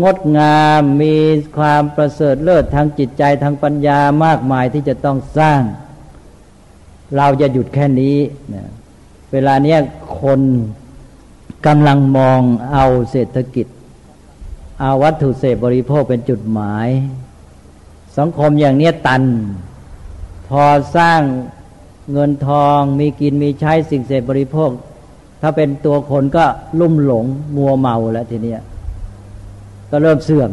B: งดงามมีความประเสริฐเลิศทางจิตใจทางปัญญามากมายที่จะต้องสร้าง เราจะหยุดแค่นี้เวลาเนี้ยคนกำลังมองเอาเศรษฐกิจ เอาวัตถุเสพบริโภคเป็นจุดหมาย สังคมอย่างเนี้ยตัน พอสร้างเงินทองมีกินมีใช้สิ่งเสพบริโภค ถ้าเป็นตัวคนก็ลุ่มหลงมัวเมาแล้วทีเนี้ย ก็เริ่มเสื่อม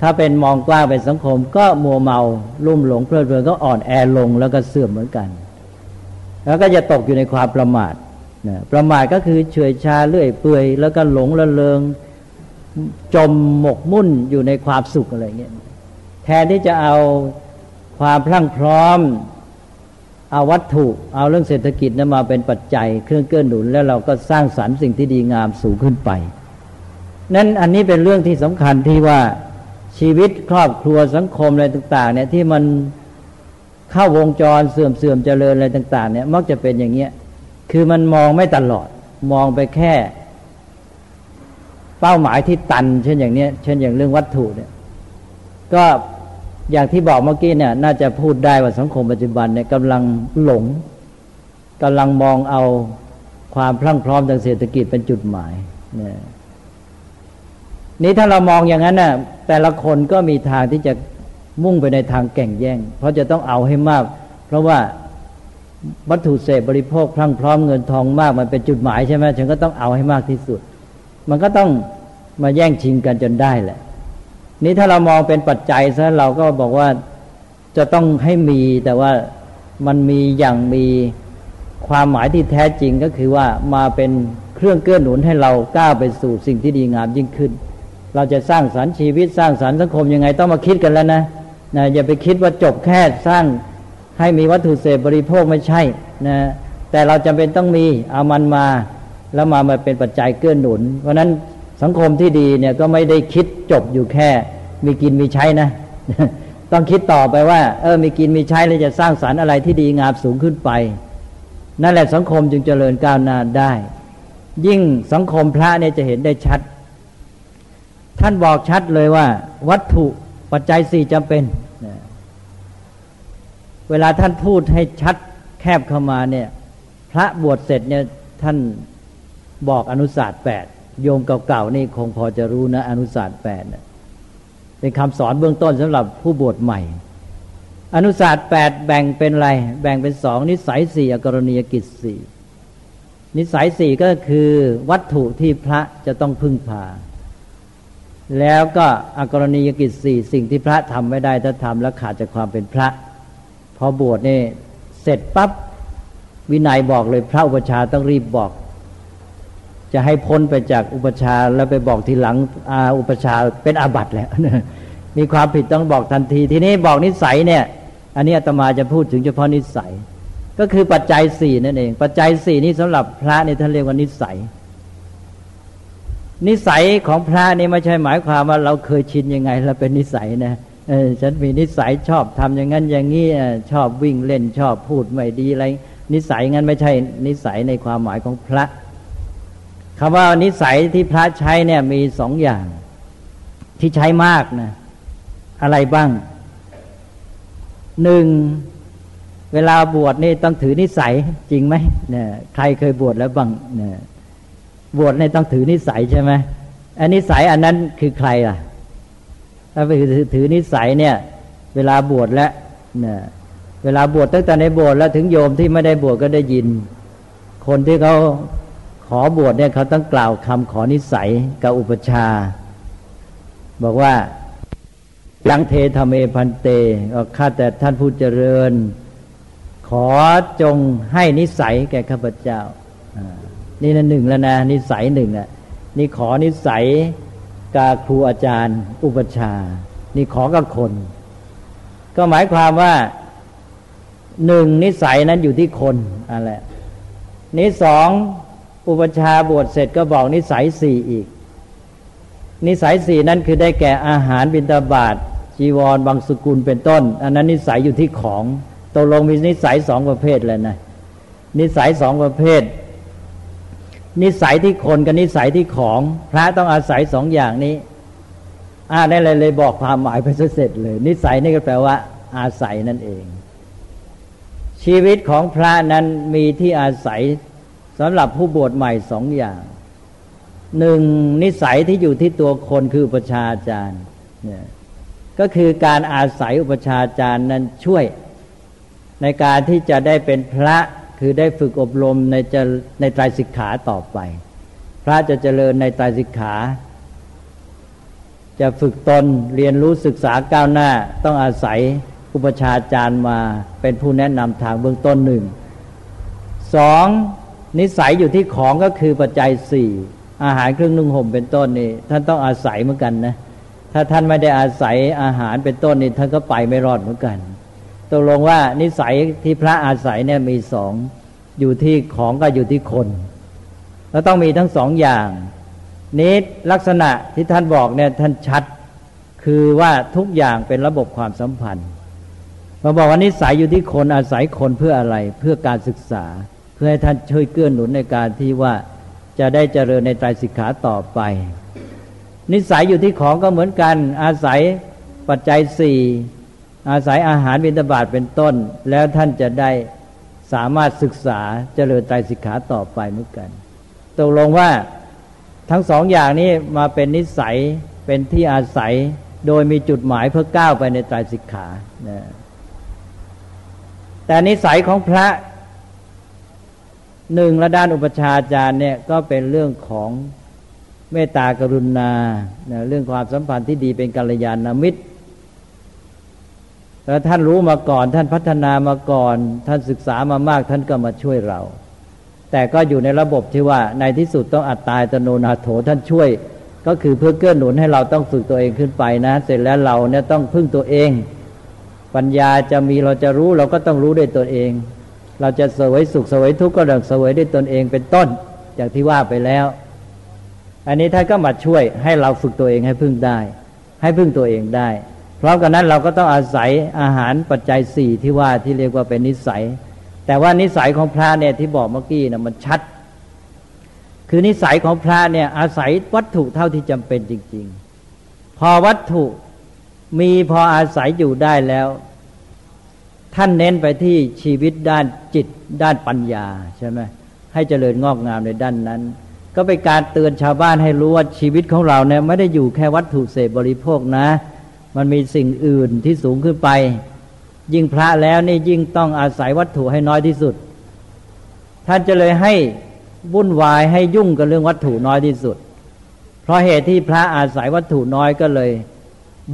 B: ถ้าเป็นมองกว้างเป็นสังคม ก็มัวเมาลุ่มหลงเพลิดเพลินก็อ่อนแอลงแล้วก็เสื่อมเหมือนกัน แล้วก็จะตกอยู่ในความประมาทนะประมาทก็คือเฉยชาเลื่อยเปื่อยแล้วก็หลงละเลงจมหมกมุ่นอยู่ในความสุขอะไรเงี้ยแทนที่จะเอาความพลั่งพร้อม เอาวัตถุ เอาเรื่องเศรษฐกิจนั้นมาเป็นปัจจัยเครื่องเกื้อหนุน แล้วเราก็สร้างสรรค์สิ่งที่ดีงามสูงขึ้นไป นั้นอันนี้เป็นเรื่องที่สำคัญที่ว่าชีวิตครอบครัวสังคมอะไรต่าง ๆ เนี่ยที่มันเข้าวงจรเสื่อมเสื่อมเจริญอะไรต่าง ๆ เนี่ย มักจะเป็นอย่างเงี้ย คือมันมองไม่ตลอด มองไปแค่ เป้าหมายที่ตัน เช่นอย่างเนี้ย เช่นอย่างเรื่องวัตถุเนี่ย ก็อย่างที่บอกเมื่อกี้เนี่ย น่าจะพูดได้ว่าสังคมปัจจุบันเนี่ยกำลังหลงกำลังมองเอาความพรั่งพร้อมทางเศรษฐกิจเป็นจุดหมายเนี่ย นี้ถ้าเรามองอย่างนั้นน่ะแต่ละคนก็มีทางที่จะมุ่งไปในทางแก่งแย่ง เพราะจะต้องเอาให้มาก เพราะว่าวัตถุเสพบริโภคพรั่งพร้อมเงินทองมากมันเป็นจุดหมายใช่ไหมฉันก็ต้องเอาให้มากที่สุด มันก็ต้องมาแย่งชิงกันจนได้แหละ นี้ถ้าเรามองเป็นปัจจัยซะเราก็บอกว่าจะต้องให้มีแต่ว่ามันมีอย่างมีความหมายที่แท้จริงก็คือว่ามาเป็นเครื่องเกื้อหนุนให้เราก้าวไปสู่สิ่งที่ดีงามยิ่งขึ้น เราจะสร้างสรรค์ชีวิตสร้างสรรค์สังคมยังไงต้องมาคิดกันแล้วนะนะอย่าไปคิดว่าจบแค่สร้างให้มีวัตถุเสพบริโภคไม่ใช่นะแต่เราจำเป็นต้องมีเอามันมา แล้วมามาเป็นปัจจัยเกื้อหนุน เพราะนั้นสังคมที่ดีเนี่ยก็ไม่ได้คิดจบอยู่แค่ มีกินมีใช้นะ ต้องคิดต่อไปว่า เออมีกินมีใช้แล้วจะสร้างสารรค์อะไรที่ดีงามสูงขึ้นไป นั่นแหละสังคมจึงเจริญก้าวหน้าได้ ยิ่งสังคมพระเนี่ยจะเห็นได้ชัด ท่านบอกชัดเลยว่า วัตถุปัจจัยสี่จำเป็น เวลาท่านพูดให้ชัดแคบเข้ามาเนี่ย พระบวชเสร็จเนี่ยท่านบอกอนุศาสตร์แปดโยมเก่าๆนี่คงพอจะรู้นะอนุศาสตร์แปดเป็นคำสอนเบื้องต้นสำหรับผู้บวชใหม่ อนุศาสตร์แปดแบ่งเป็นอะไร แบ่งเป็นสองนิสัยสี่อกรณียกิจสี่นิสัยสี่ก็คือวัตถุที่พระจะต้องพึ่งพา แล้วก็อกรณียกิจสี่สิ่งที่พระทำไม่ได้ถ้าทำแล้วขาดจากความเป็นพระ พอบวชนี่เสร็จปั๊บวินัยบอกเลยพระอุปชาต้องรีบบอก จะให้พ้นไปจากอุปชาแล้วไปบอกทีหลังอาอุปชาเป็นอาบัติแล้วมีความผิดต้องบอกทันที ทีนี้บอกนิสัยเนี่ย อันนี้อาตมาจะพูดถึงเฉพาะนิสัย ก็คือปัจจัยสี่นั่นเอง ปัจจัยสี่นี้สำหรับพระนี่ท่านเรียกว่านิสัย นิสัยของพระนี่ไม่ใช่หมายความว่าเราเคยชินยังไงเราเป็นนิสัยนะเออฉันมีนิสัยชอบทำอย่างนั้นอย่างนี้ชอบวิ่งเล่นชอบพูดไม่ดีอะไร นิสัยงั้นไม่ใช่นิสัยในความหมายของพระคำว่านิสัยที่พระใช้เนี่ยมีสองอย่าง ที่ใช้มากนะอะไรบ้างหนึ่งเวลาบวชนี่ต้องถือนิสัยจริงไหมเนี่ยใครเคยบวชแล้วบ้างเนี่ย บวชในต้องถือนิสัยใช่ไหมอันนิสัยอันนั้นคือใครล่ะ ถ้าไปถือนิสัยเนี่ย เวลาบวชแล้วเนี่ยเวลาบวชตั้งแต่ในบวชแล้วถึงโยมที่ไม่ได้บวชก็ได้ยิน คนที่เขาขอบวชเนี่ยเขาต้องกล่าวคำขอนิสัยกับอุปชา บอกว่ายังเทธเมพันเตข้าแต่ท่านผู้เจริญ ขอจงให้นิสัยแก่ข้าพเจ้า นี่นั่นหนึ่งแล้วนะนิสัยหนึ่งอะนี่ขอนิสัยกาครูอาจารย์ อุปชา นี่ขอกับคน ก็หมายความว่าหนึ่งนิสัยนั้นอยู่ที่คนอะไรนี่สองอุปชาบวชเสร็จก็บอกนิสัยสี่อีก นิสัยสี่นั้นคือได้แก่อาหารบิณฑบาตจีวรบางสกุลเป็นต้น อันนั้นนิสัยอยู่ที่ของตกลงมีนิสัยสองประเภทเลยนะนิสัยสองประเภท นิสัยที่คนกับนิสัยที่ของ พระต้องอาศัยสองอย่างนี้ อ่าได้เลยเลยบอกความหมายไปเสร็จเลย นิสัยนี่ก็แปลว่า อาศัยนั่นเอง ชีวิตของพระนั้นมีที่อาศัยสำหรับผู้บวชใหม่สองอย่างหนึ่งนิสัยที่อยู่ที่ตัวคนคือประชาจารย์เนี่ยก็คือการอาศัยอุปชาจารย์นั้นช่วย ในการที่จะได้เป็นพระ คือได้ฝึกอบรมในจะในไตรสิกขาต่อไป พระจะเจริญในไตรสิกขา จะฝึกตนเรียนรู้ศึกษาก้าวหน้า ต้องอาศัยอุปชาจารย์มาเป็นผู้แนะนำทางเบื้องต้นหนึ่งสองนิสัยอยู่ที่ของก็คือปัจจัยสี่อาหารเครื่องนุ่งห่มเป็นต้นนี่ท่านต้องอาศัยเหมือนกันนะถ้าท่านไม่ได้อาศัยอาหารเป็นต้นนี่ท่านก็ไปไม่รอดเหมือนกัน ตกลงว่านิสัยที่พระอาศัยเนี่ยมีสองอยู่ที่ของก็อยู่ที่คนแล้วต้องมีทั้งสองอย่าง นี้ลักษณะที่ท่านบอกเนี่ยท่านชัดคือว่าทุกอย่างเป็นระบบความสัมพันธ์มาบอกว่านิสัยอยู่ที่คนอาศัยคนเพื่ออะไรเพื่อการศึกษา เพื่อให้ท่านช่วยเกื้อหนุนในการที่ว่าจะได้เจริญในไตรสิกขาต่อไป นิสัยอยู่ที่ของก็เหมือนกันอาศัยปัจจัยสี่ อาศัยอาหารบิณฑบาตเป็นต้น แล้วท่านจะได้สามารถศึกษาเจริญไตรสิกขาต่อไปเหมือนกันตกลงว่าทั้งสองอย่างนี้มาเป็นนิสัยเป็นที่อาศัยโดยมีจุดหมายเพื่อก้าวไปในไตรสิกขานะแต่นิสัยของพระหนึ่งระด้านอุปชาจารย์เนี่ยก็เป็นเรื่องของเมตตากรุณา เรื่องความสัมพันธ์ที่ดีเป็นกัลยาณมิตร แล้วท่านรู้มาก่อน ท่านพัฒนามาก่อน ท่านศึกษามามากท่านก็มาช่วยเรา แต่ก็อยู่ในระบบที่ว่าในที่สุดต้องอัตตายตโนนาโถท่านช่วย ก็คือเพื่อเกื้อหนุนให้เราต้องฝึกตัวเองขึ้นไปนะ เสร็จแล้วเราเนี่ยต้องพึ่งตัวเอง ปัญญาจะมีเราจะรู้เราก็ต้องรู้ด้วยตัวเอง เราจะเสวยสุขเสวยทุกข์ก็ต้องเสวยด้วยตนเองเป็นต้นอย่างที่ว่าไปแล้ว อันนี้ท่านก็มาช่วยให้เราฝึกตัวเองให้พึ่งได้ ให้พึ่งตัวเองได้ พร้อมกันนั้นเราก็ต้องอาศัยอาหารปัจจัยสี่ที่ว่าที่เรียกว่าเป็นนิสัย แต่ว่านิสัยของพระเนี่ยที่บอกเมื่อกี้นะมันชัด คือนิสัยของพระเนี่ยอาศัยวัตถุเท่าที่จำเป็นจริงพอวัตถุมีพออาศัยอยู่ได้แล้ว ท่านเน้นไปที่ชีวิตด้านจิตด้านปัญญาใช่ไหมให้เจริญงอกงามในด้านนั้น ก็เป็นการเตือนชาวบ้านให้รู้ว่าชีวิตของเราเนี่ยไม่ได้อยู่แค่วัตถุเสพบริโภคนะ มันมีสิ่งอื่นที่สูงขึ้นไป ยิ่งพระแล้วนี่ยิ่งต้องอาศัยวัตถุให้น้อยที่สุด ท่านจะเลยให้วุ่นวายให้ยุ่งกับเรื่องวัตถุน้อยที่สุด เพราะเหตุที่พระอาศัยวัตถุน้อยก็เลย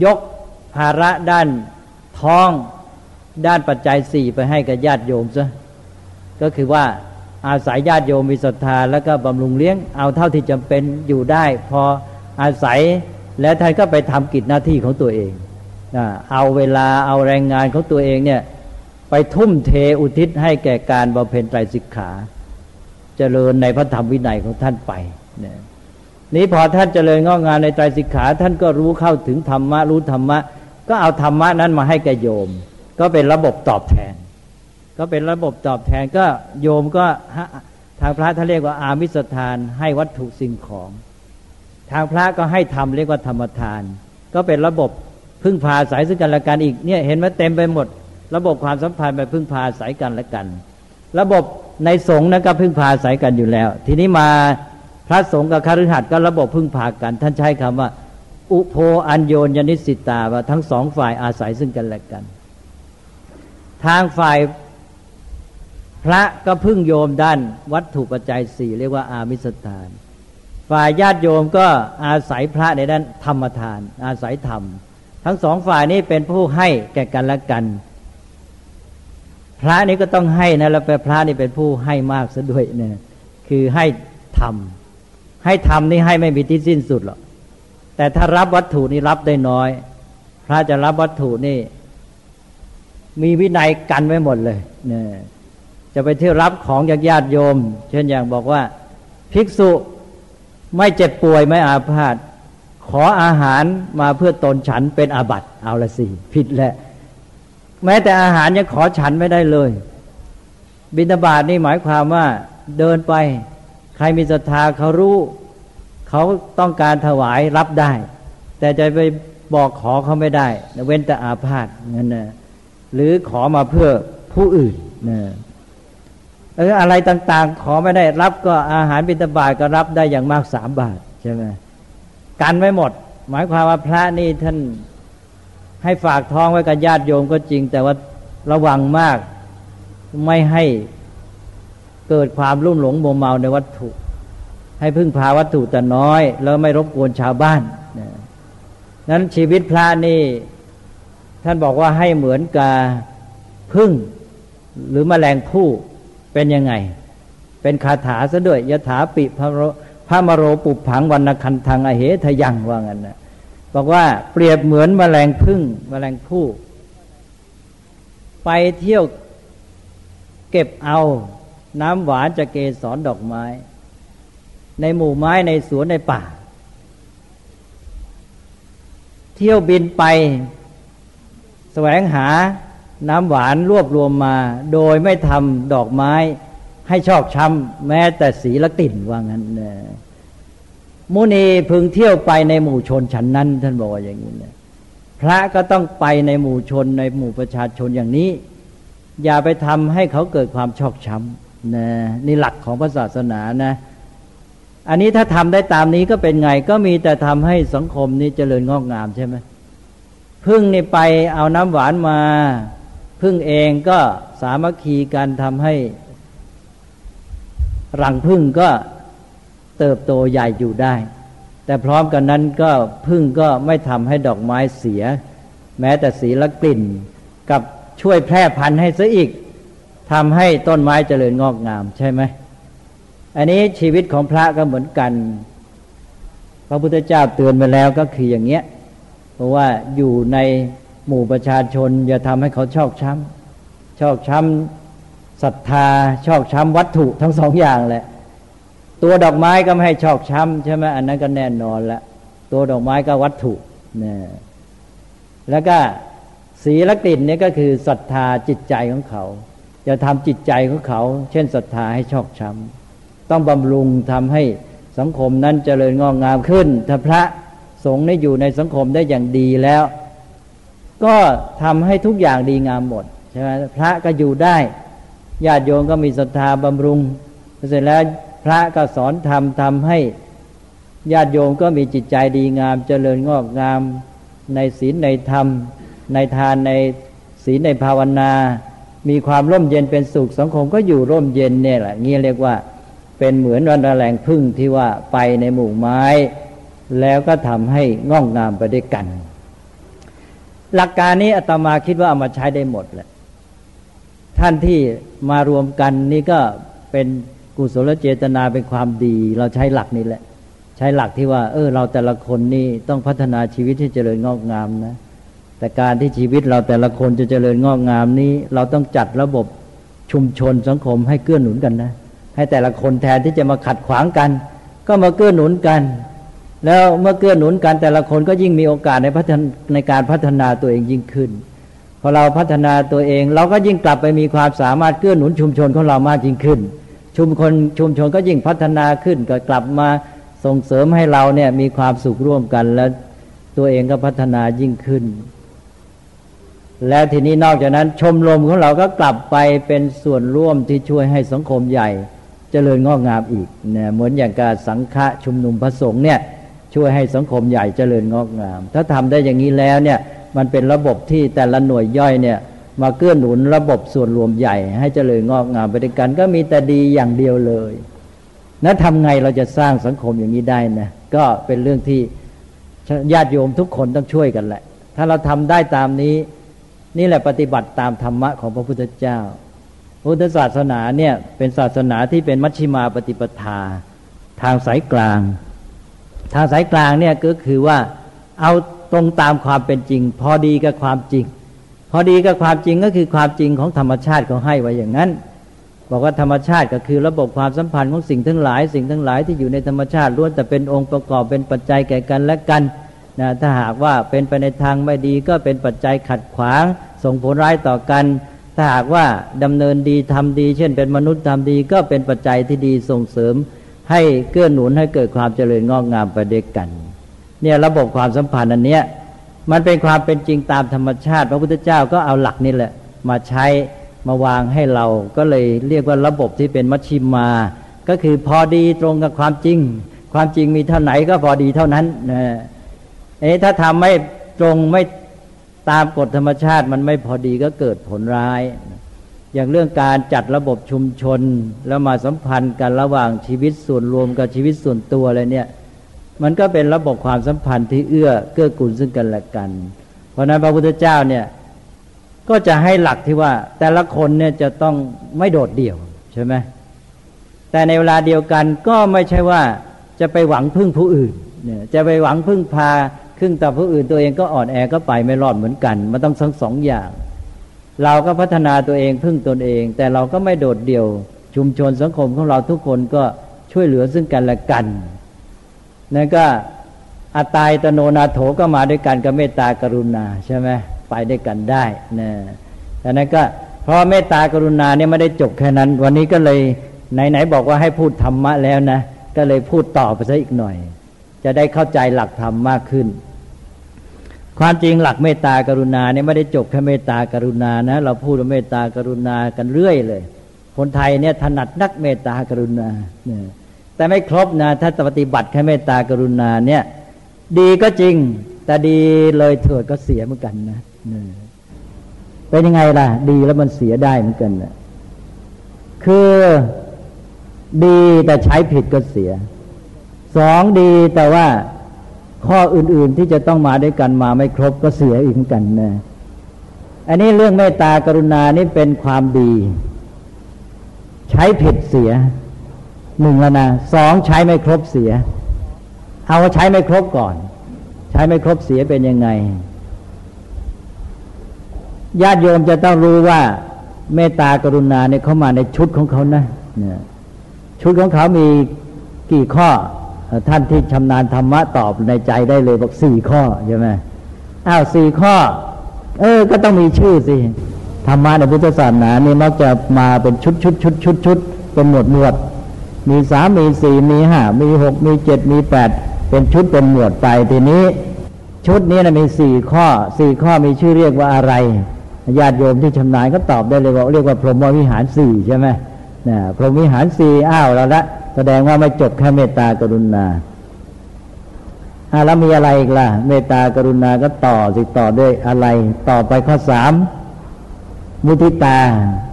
B: ยกภาระด้านท้องด้านปัจจัยสี่ไปให้กับญาติโยมซะก็คือว่าอาศัยญาติโยมมีศรัทธาแล้วก็บำรุงเลี้ยงเอาเท่าที่จำเป็นอยู่ได้ พออาศัย แล้วท่านก็ไปทำกิจหน้าที่ของตัวเองเอาเวลาเอาแรงงานของตัวเองเนี่ยไปทุ่มเทอุทิศให้แก่การบำเพ็ญไตรสิกขาจเจริญในพระธรรมวินัยของท่านไปนี่ยนี้พอท่านเจริญงอกงานในไตรสิกขา ท่านก็รู้เข้าถึงธรรมะรู้ธรรมะ ก็เอาธรรมะนั้นมาให้แก่โยม ก็เป็นระบบตอบแทน ก็เป็นระบบตอบแทนก็โยมก็ทางพระท่านเรียกว่าอามิสทานให้วัตถุสิ่งของ ทางพระก็ให้ธรรมเรียกว่าธรรมทาน ก็เป็นระบบพึ่งพาสายซึ่งกันและกันอีกเนี่ยเห็นไหมเต็มไปหมด ระบบความสัมพันธ์ไปพึ่งพาสายกันและกัน ระบบในสงฆ์นั้นก็พึ่งพาสายกันอยู่แล้ว ทีนี้มาพระสงฆ์กับคฤหัสถ์ก็ระบบพึ่งพากัน ท่านใช้คำว่า อุโพอัญโยนยนิสิตาว่าทั้งสองฝ่ายอาศัยซึ่งกันและกัน ทางฝ่ายพระก็พึ่งโยมด้านวัตถุปัจจัยสี่เรียกว่าอามิสทาน ฝ่ายญาติโยมก็อาศัยพระในด้านธรรมทาน อาศัยธรรม ทั้งสองฝ่ายนี้เป็นผู้ให้แก่กันและกัน พระนี่ก็ต้องให้นะแล้วพระนี่เป็นผู้ให้มากซะด้วยเนี่ยคือให้ธรรมให้ทำนี่ให้ไม่มีที่สิ้นสุดหรอกแต่ถ้ารับวัตถุนี่รับได้น้อย พระจะรับวัตถุนี่ มีวินัยกันไว้หมดเลยเนี่ยจะไปเที่ยวรับของจากญาติโยม เช่นอย่างบอกว่า ภิกษุ ไม่เจ็บป่วยไม่อาพาธขออาหารมาเพื่อตนฉันเป็นอาบัติเอาละสิผิดแหละ แม้แต่อาหารยังขอฉันไม่ได้เลย บิณฑบาตนี่หมายความว่าเดินไป ใครมีศรัทธาเขารู้เขาต้องการถวายรับได้ แต่จะไปบอกขอเขาไม่ได้เว้นแต่อาพาธนั่นนะหรือขอมาเพื่อผู้อื่นนะ อะไรต่างๆ ขอไม่ได้รับก็อาหารบิณฑบาตก็รับได้อย่างมากสามบาทใช่ไหมกันไว้หมด หมายความว่าพระนี่ท่านให้ฝากท้องไว้กับญาติโยมก็จริง แต่ว่าระวังมากไม่ให้เกิดความรุ่มหลงโมเมาในวัตถุ ให้พึ่งพาวัตถุแต่น้อย แล้วไม่รบกวนชาวบ้านนั้นชีวิตพระนี่ ท่านบอกว่าให้เหมือนกับพึ่งหรือมแมลงผู้ เป็นยังไง เป็นคาถาซะด้วยยถาปิพระพระมโรปุผังวันนคันทางอเหทยังว่างั้นนะบอกว่าเปรียบเหมือนมแมลงพึ่งมแมลงผู้ไปเที่ยวเก็บเอาน้ำหวานจะเกสรดอกไม้ ในหมู่ไม้ในสวนในป่า เที่ยวบินไป แสวงหา น้ำหวานรวบรวมมา โดยไม่ทำดอกไม้ให้ชอกช้ำแม้แต่สีละกลิ่นว่างั้นนมุนีพึงเที่ยวไปในหมู่ชนฉันนั้น ท่านบอกว่าอย่างนี้นะพระก็ต้องไปในหมู่ชนในหมู่ประชาชนอย่างนี้ อย่าไปทำให้เขาเกิดความชอกช้ำนะนี่หลักของพระศาสนานะ อันนี้ถ้าทำได้ตามนี้ก็เป็นไง ก็มีแต่ทำให้สังคมนี้เจริญงอกงามใช่ไหมพึ่งนี่ไปเอาน้ำหวานมา พึ่งเองก็สามัคคีกันทำให้รังพึ่งก็เติบโตใหญ่อยู่ได้ แต่พร้อมกันนั้นก็พึ่งก็ไม่ทำให้ดอกไม้เสีย แม้แต่สีละกลิ่น กับช่วยแพร่พันธุ์ให้ซะอีกทำให้ต้นไม้เจริญงอกงามใช่ไหม อันนี้ชีวิตของพระก็เหมือนกัน พระพุทธเจ้าเตือนมาแล้วก็คืออย่างเงี้ย เพราะว่าอยู่ใน หมู่ประชาชน อย่าทำให้เขาชอกช้ำชอกช้ำศรัทธาชอกช้ำวัตถุทั้งสองอย่างแหละ ตัวดอกไม้ก็ไม่ให้ชอกช้ำใช่ไหมอันนั้นก็แน่นอนละตัวดอกไม้ก็วัตถุนี่แล้วก็สีละกลิ่นนี่ก็คือศรัทธาจิตใจของเขาจะทำจิตใจของเขา เช่นศรัทธาให้ชอกช้ำต้องบำรุงทำให้สังคมนั้นเจริญงอกงามขึ้น ถ้าพระสงฆ์ได้อยู่ในสังคมได้อย่างดีแล้ว ก็ทำให้ทุกอย่างดีงามหมดใช่ไหมพระก็อยู่ได้ญาติโยมก็มีศรัทธาบำรุงเสร็จแล้วพระก็สอนธรรมทำให้ญาติโยมก็มีจิตใจดีงามเจริญงอกงามในศีลในธรรม ในทานในศีลในภาวนา มีความร่มเย็นเป็นสุขสังคมก็อยู่ร่มเย็นเนี่ยแหละงี้เรียกว่าเป็นเหมือนวันแรงพึ่งที่ว่าไปในหมู่ไม้ แล้วก็ทำให้ง่องงามไปด้วยกัน หลักการนี้อาตมาคิดว่าเอามาใช้ได้หมดแหละท่านที่มารวมกันนี่ก็เป็นกุศลเจตนาเป็นความดี เราใช้หลักนี้แหละ ใช้หลักที่ว่า เออ เราแต่ละคนนี่ต้องพัฒนาชีวิตให้เจริญงอกงามนะ แต่การที่ชีวิตเราแต่ละคนจะเจริญงอกงามนี้ เราต้องจัดระบบชุมชนสังคมให้เกื้อหนุนกันนะ ให้แต่ละคนแทนที่จะมาขัดขวางกัน ก็มาเกื้อหนุนกัน แล้วเมื่อเกื้อหนุนกันแต่ละคนก็ยิ่งมีโอกาสในพัฒนในการพัฒนาตัวเองยิ่งขึ้นพอเราพัฒนาตัวเอง เราก็ยิ่งกลับไปมีความสามารถเกื้อหนุนชุมชนของเรามากยิ่งขึ้น ชุมคนชุมชนก็ยิ่งพัฒนาขึ้นก็กลับมาส่งเสริมให้เราเนี่ยมีความสุขร่วมกันแล้วตัวเองก็พัฒนายิ่งขึ้น แล้วทีนี้นอกจากนั้น ชมรมของเราก็กลับไปเป็นส่วนร่วมที่ช่วยให้สังคมใหญ่จเจริญงอกงามอีกเนี่ยเหมือนอย่างการสังฆะชุมนุมพระสงฆ์เนี่ย ช่วยให้สังคมใหญ่เจริญงอกงาม ถ้าทำได้อย่างนี้แล้วเนี่ยมันเป็นระบบที่แต่ละหน่วยย่อยเนี่ยมาเกื้อหนุนระบบส่วนรวมใหญ่ ให้เจริญงอกงามไปด้วยกัน ก็มีแต่ดีอย่างเดียวเลยนั้นทำไงเราจะสร้างสังคมอย่างนี้ได้นะก็เป็นเรื่องที่ญาติโยมทุกคนต้องช่วยกันแหละ ถ้าเราทำได้ตามนี้ นี่แหละปฏิบัติตามธรรมะของพระพุทธเจ้า พุทธศาสนาเนี่ยเป็นศาสนาที่เป็นมัชชิมาปฏิปทา ทางสายกลาง ทางสายกลางเนี่ยก็คือว่าเอาตรงตามความเป็นจริง พอดีกับความจริง พอดีกับความจริงก็คือความจริงของธรรมชาติเขาให้ไว้อย่างนั้น บอกว่าธรรมชาติก็คือระบบความสัมพันธ์ของสิ่งทั้งหลาย สิ่งทั้งหลายที่อยู่ในธรรมชาติล้วนแต่เป็นองค์ประกอบเป็นปัจจัยแก่กันและกันนะถ้าหากว่าเป็นไปในทางไม่ดีก็เป็นปัจจัยขัดขวาง ส่งผลร้ายต่อกัน ถ้าหากว่าดำเนินดีทำดี เช่น เป็นมนุษย์ทำดีก็เป็นปัจจัยที่ดีส่งเสริม ให้เกื้อหนุนให้เกิดความเจริญงอกงามไปด้วยกัน เนี่ยระบบความสัมพันธ์อันเนี้ยมันเป็นความเป็นจริงตามธรรมชาติ พระพุทธเจ้าก็เอาหลักนี่แหละ มาใช้มาวางให้เราก็เลยเรียกว่าระบบที่เป็นมัชชิมา ก็คือพอดีตรงกับความจริง ความจริงมีเท่าไหนก็พอดีเท่านั้นนะเอ๊ถ้าทำไม่ตรงไม่ตามกฎธรรมชาติมันไม่พอดีก็เกิดผลร้าย อย่างเรื่องการจัดระบบชุมชน แล้วมาสัมพันธ์กันระหว่างชีวิตส่วนรวมกับชีวิตส่วนตัวอะไรเนี่ย มันก็เป็นระบบความสัมพันธ์ที่เอื้อเกื้อกูลซึ่งกันและกัน เพราะนั้นพระพุทธเจ้าเนี่ยก็จะให้หลักที่ว่า แต่ละคนเนี่ยจะต้องไม่โดดเดี่ยวใช่ไหมแต่ในเวลาเดียวกันก็ไม่ใช่ว่าจะไปหวังพึ่งผู้อื่นเนี่ยจะไปหวังพึ่งพาครึ่งต่อผู้อื่นตัวเองก็อ่อนแอก็ไปไม่รอดเหมือนกัน มันต้องทั้งสองอย่าง เราก็พัฒนาตัวเองพึ่งตนเอง แต่เราก็ไม่โดดเดี่ยว ชุมชนสังคมของเราทุกคนก็ช่วยเหลือซึ่งกันและกันนั่นก็อัตายตโนนาโถก็มาด้วยกันกับเมตตากรุณาใช่ไหมไปด้วยกันได้นะแต่นั้นก็เพราะเมตตากรุณาเนี่ยไม่ได้จบแค่นั้น วันนี้ก็เลยไหนๆบอกว่าให้พูดธรรมะแล้วนะ ก็เลยพูดต่อไปซะอีกหน่อย จะได้เข้าใจหลักธรรมมากขึ้น ความจริงหลักเมตตากรุณาเนี่ยไม่ได้จบแค่เมตตากรุณานะ เราพูดเมตตากรุณากันเรื่อยเลย คนไทยเนี่ยถนัดนักเมตตากรุณาเนี่ยแต่ไม่ครบนะถ้าปฏิบัติแค่เมตตากรุณาเนี่ย ดีก็จริง แต่ดีเลยเถิดก็เสียเหมือนกันนะเป็นยังไงล่ะ ดีแล้วมันเสียได้เหมือนกันนะคือดีแต่ใช้ผิดก็เสียสองดีแต่ว่า ข้ออื่นๆที่จะต้องมาด้วยกันมาไม่ครบก็เสียอีกเหมือนกันนะอันนี้เรื่องเมตตากรุณานี่เป็นความดี ใช้ผิดเสียหนึ่งแล้วนะสองใช้ไม่ครบเสีย เอาใช้ไม่ครบก่อน ใช้ไม่ครบเสียเป็นยังไงญาติโยมจะต้องรู้ว่า เมตตากรุณาเนี่ยเขามาในชุดของเขานะเนี่ยชุดของเขามีกี่ข้อ ท่านที่ชำนาญธรรมะตอบในใจได้เลยบอกสี่ข้อใช่ไหมอ้าวสี่ข้อ เออ ก็ต้องมีชื่อสิธรรมะในพุทธศาสนานี่มักจะมาเป็นชุดชุดชุดชุดชุดเป็นหมวดหมวด มีสามมีสี่มีห้ามีหกมีเจ็ดมีแปดเป็นชุดเป็นหมวดไปทีนี้ ชุดนี้นะมีสี่ข้อสี่ข้อมีชื่อเรียกว่าอะไรญาติโยมที่ชำนาญก็ตอบได้เลยว่าเรียกว่าพรหมวิหารสี่ใช่ไหมนะพรหมวิหารสี่อ้าวแล้วละ แสดงว่าไม่จบแค่เมตตากรุณาอาแล้วมีอะไรอีกล่ะ เมตตากรุณาก็ต่อสิต่อด้วยอะไร ต่อไปข้อสามมุทิตา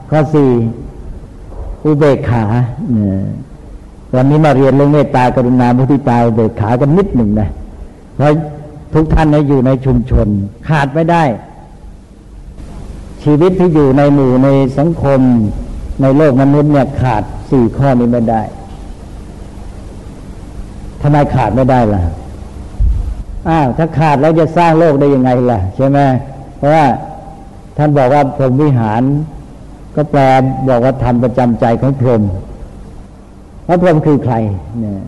B: ข้อสี่อุเบกขาเนี่ยวันนี้มาเรียนเรื่องเมตตากรุณามุทิตาอุเบกขากันนิดหนึ่งนะเพราะทุกท่านนะอยู่ในชุมชน ขาดไม่ได้ ชีวิตที่อยู่ในหมู่ในสังคมในโลกมนุษย์เนี่ยขาดสี่ข้อนี้ไม่ได้ ทำไมขาดไม่ได้ล่ะอ้าวถ้าขาดแล้วจะสร้างโลกได้ยังไงล่ะ ใช่ไหมเพราะว่าท่านบอกว่าพรหมวิหาร ก็แปลบอกว่าทำประจำใจของพรหมพระพรหมคือใคร เนี่ย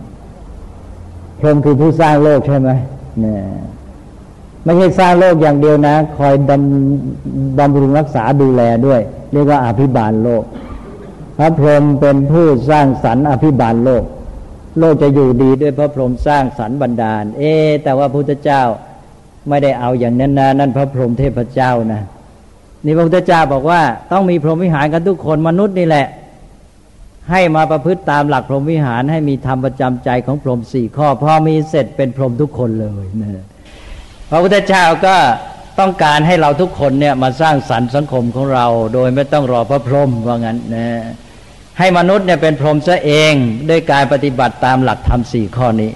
B: พรหมคือผู้สร้างโลกใช่ไหมเนี่ยไม่ใช่สร้างโลกอย่างเดียวนะ คอยดำบำรุงรักษาดูแลด้วย เรียกว่าอภิบาลโลก พระพรหมเป็นผู้สร้างสรรค์อภิบาลโลก โลกจะอยู่ดีด้วยพระพรหมสร้างสรรค์บันดาล เอ๊แต่ว่าพุทธเจ้าไม่ได้เอาอย่างนั้นนะนั่นพระพรหมเทพเจ้านะนี่พระพุทธเจ้าบอกว่า ต้องมีพรหมวิหารกันทุกคนมนุษย์นี่แหละ ให้มาประพฤติตามหลักพรหมวิหารให้มีธรรมประจำใจของพรหมสี่ข้อพอมีเสร็จเป็นพรหมทุกคนเลยนะพระพุทธเจ้าก็ต้องการให้เราทุกคนเนี่ยมาสร้างสรรค์สังคมของเรา โดยไม่ต้องรอพระพรหมว่างั้นนะ ให้มนุษย์เนี่ยเป็นพรหมซะเองด้วยการปฏิบัติตามหลักธรรมสี่ข้อนี้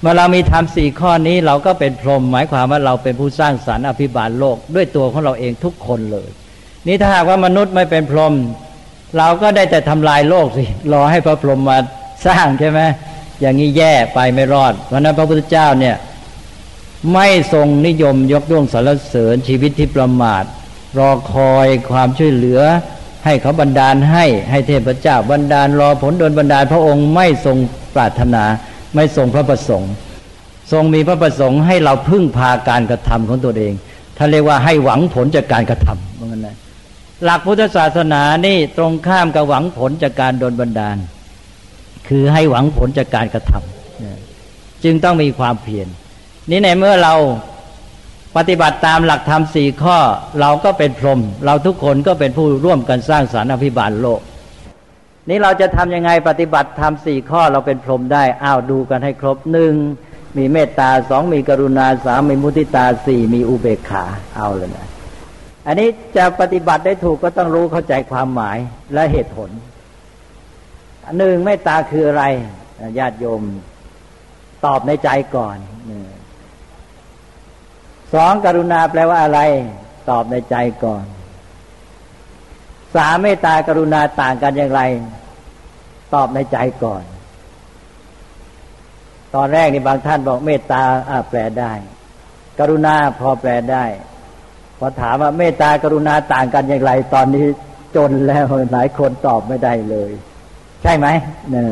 B: เมื่อเรามีธรรมสี่ข้อนี้เราก็เป็นพรหมหมายความว่าเราเป็นผู้สร้างสรรค์อภิบาลโลก ด้วยตัวของเราเองทุกคนเลย นี่ถ้าหากว่ามนุษย์ไม่เป็นพรหมเราก็ได้แต่ทำลายโลกสิรอให้พระพรหมมาสร้างใช่ไหมอย่างนี้แย่ไปไม่รอด เพราะนั้นพระพุทธเจ้าเนี่ยไม่ทรงนิยมยกย่องสรรเสริญชีวิตที่ประมาท รอคอยความช่วยเหลือ ให้เขาบันดาลให้ให้เทพเจ้าบันดาลรอผลโดนบันดาลพระองค์ไม่ทรงปรารถนาไม่ทรงพระประสงค์ ทรงมีพระประสงค์ให้เราพึ่งพาการกระทำของตัวเองท่านเรียกว่าให้หวังผลจากการกระทำเหมือนกันนะหลักพุทธศาสนานี่ตรงข้ามกับหวังผลจากการโดนบันดาล คือให้หวังผลจากการกระทำจึงต้องมีความเพียรนี่ในเมื่อเรา ปฏิบัติตามหลักธรรมสี่ข้อเราก็เป็นพรหมเราทุกคนก็เป็นผู้ร่วมกันสร้างสารรค์อภิบาลโลก นี่เราจะทำยังไงปฏิบัติธรรมสี่ข้อเราเป็นพรหมได้อ้าวดูกันให้ครบหนึ่งมีเมตตาสองมีกรุณาสามมีมุทิตาสี่มีอุเบกขาเอาเลยนะอันนี้จะปฏิบัติได้ถูกก็ต้องรู้เข้าใจความหมายและเหตุผลหนึ่งเมตตาคืออะไรญาติโยมตอบในใจก่อน สองกรุณาแปลว่าอะไร ตอบในใจก่อน สามเมตตากรุณาต่างกันอย่างไร ตอบในใจก่อน ตอนแรกนี่บางท่านบอกเมตตาอาแปลได้ กรุณาพอแปลได้พอถามว่าเมตตากรุณาต่างกันอย่างไร ตอนนี้จนแล้วหลายคนตอบไม่ได้เลย ใช่ไหมเนี่ย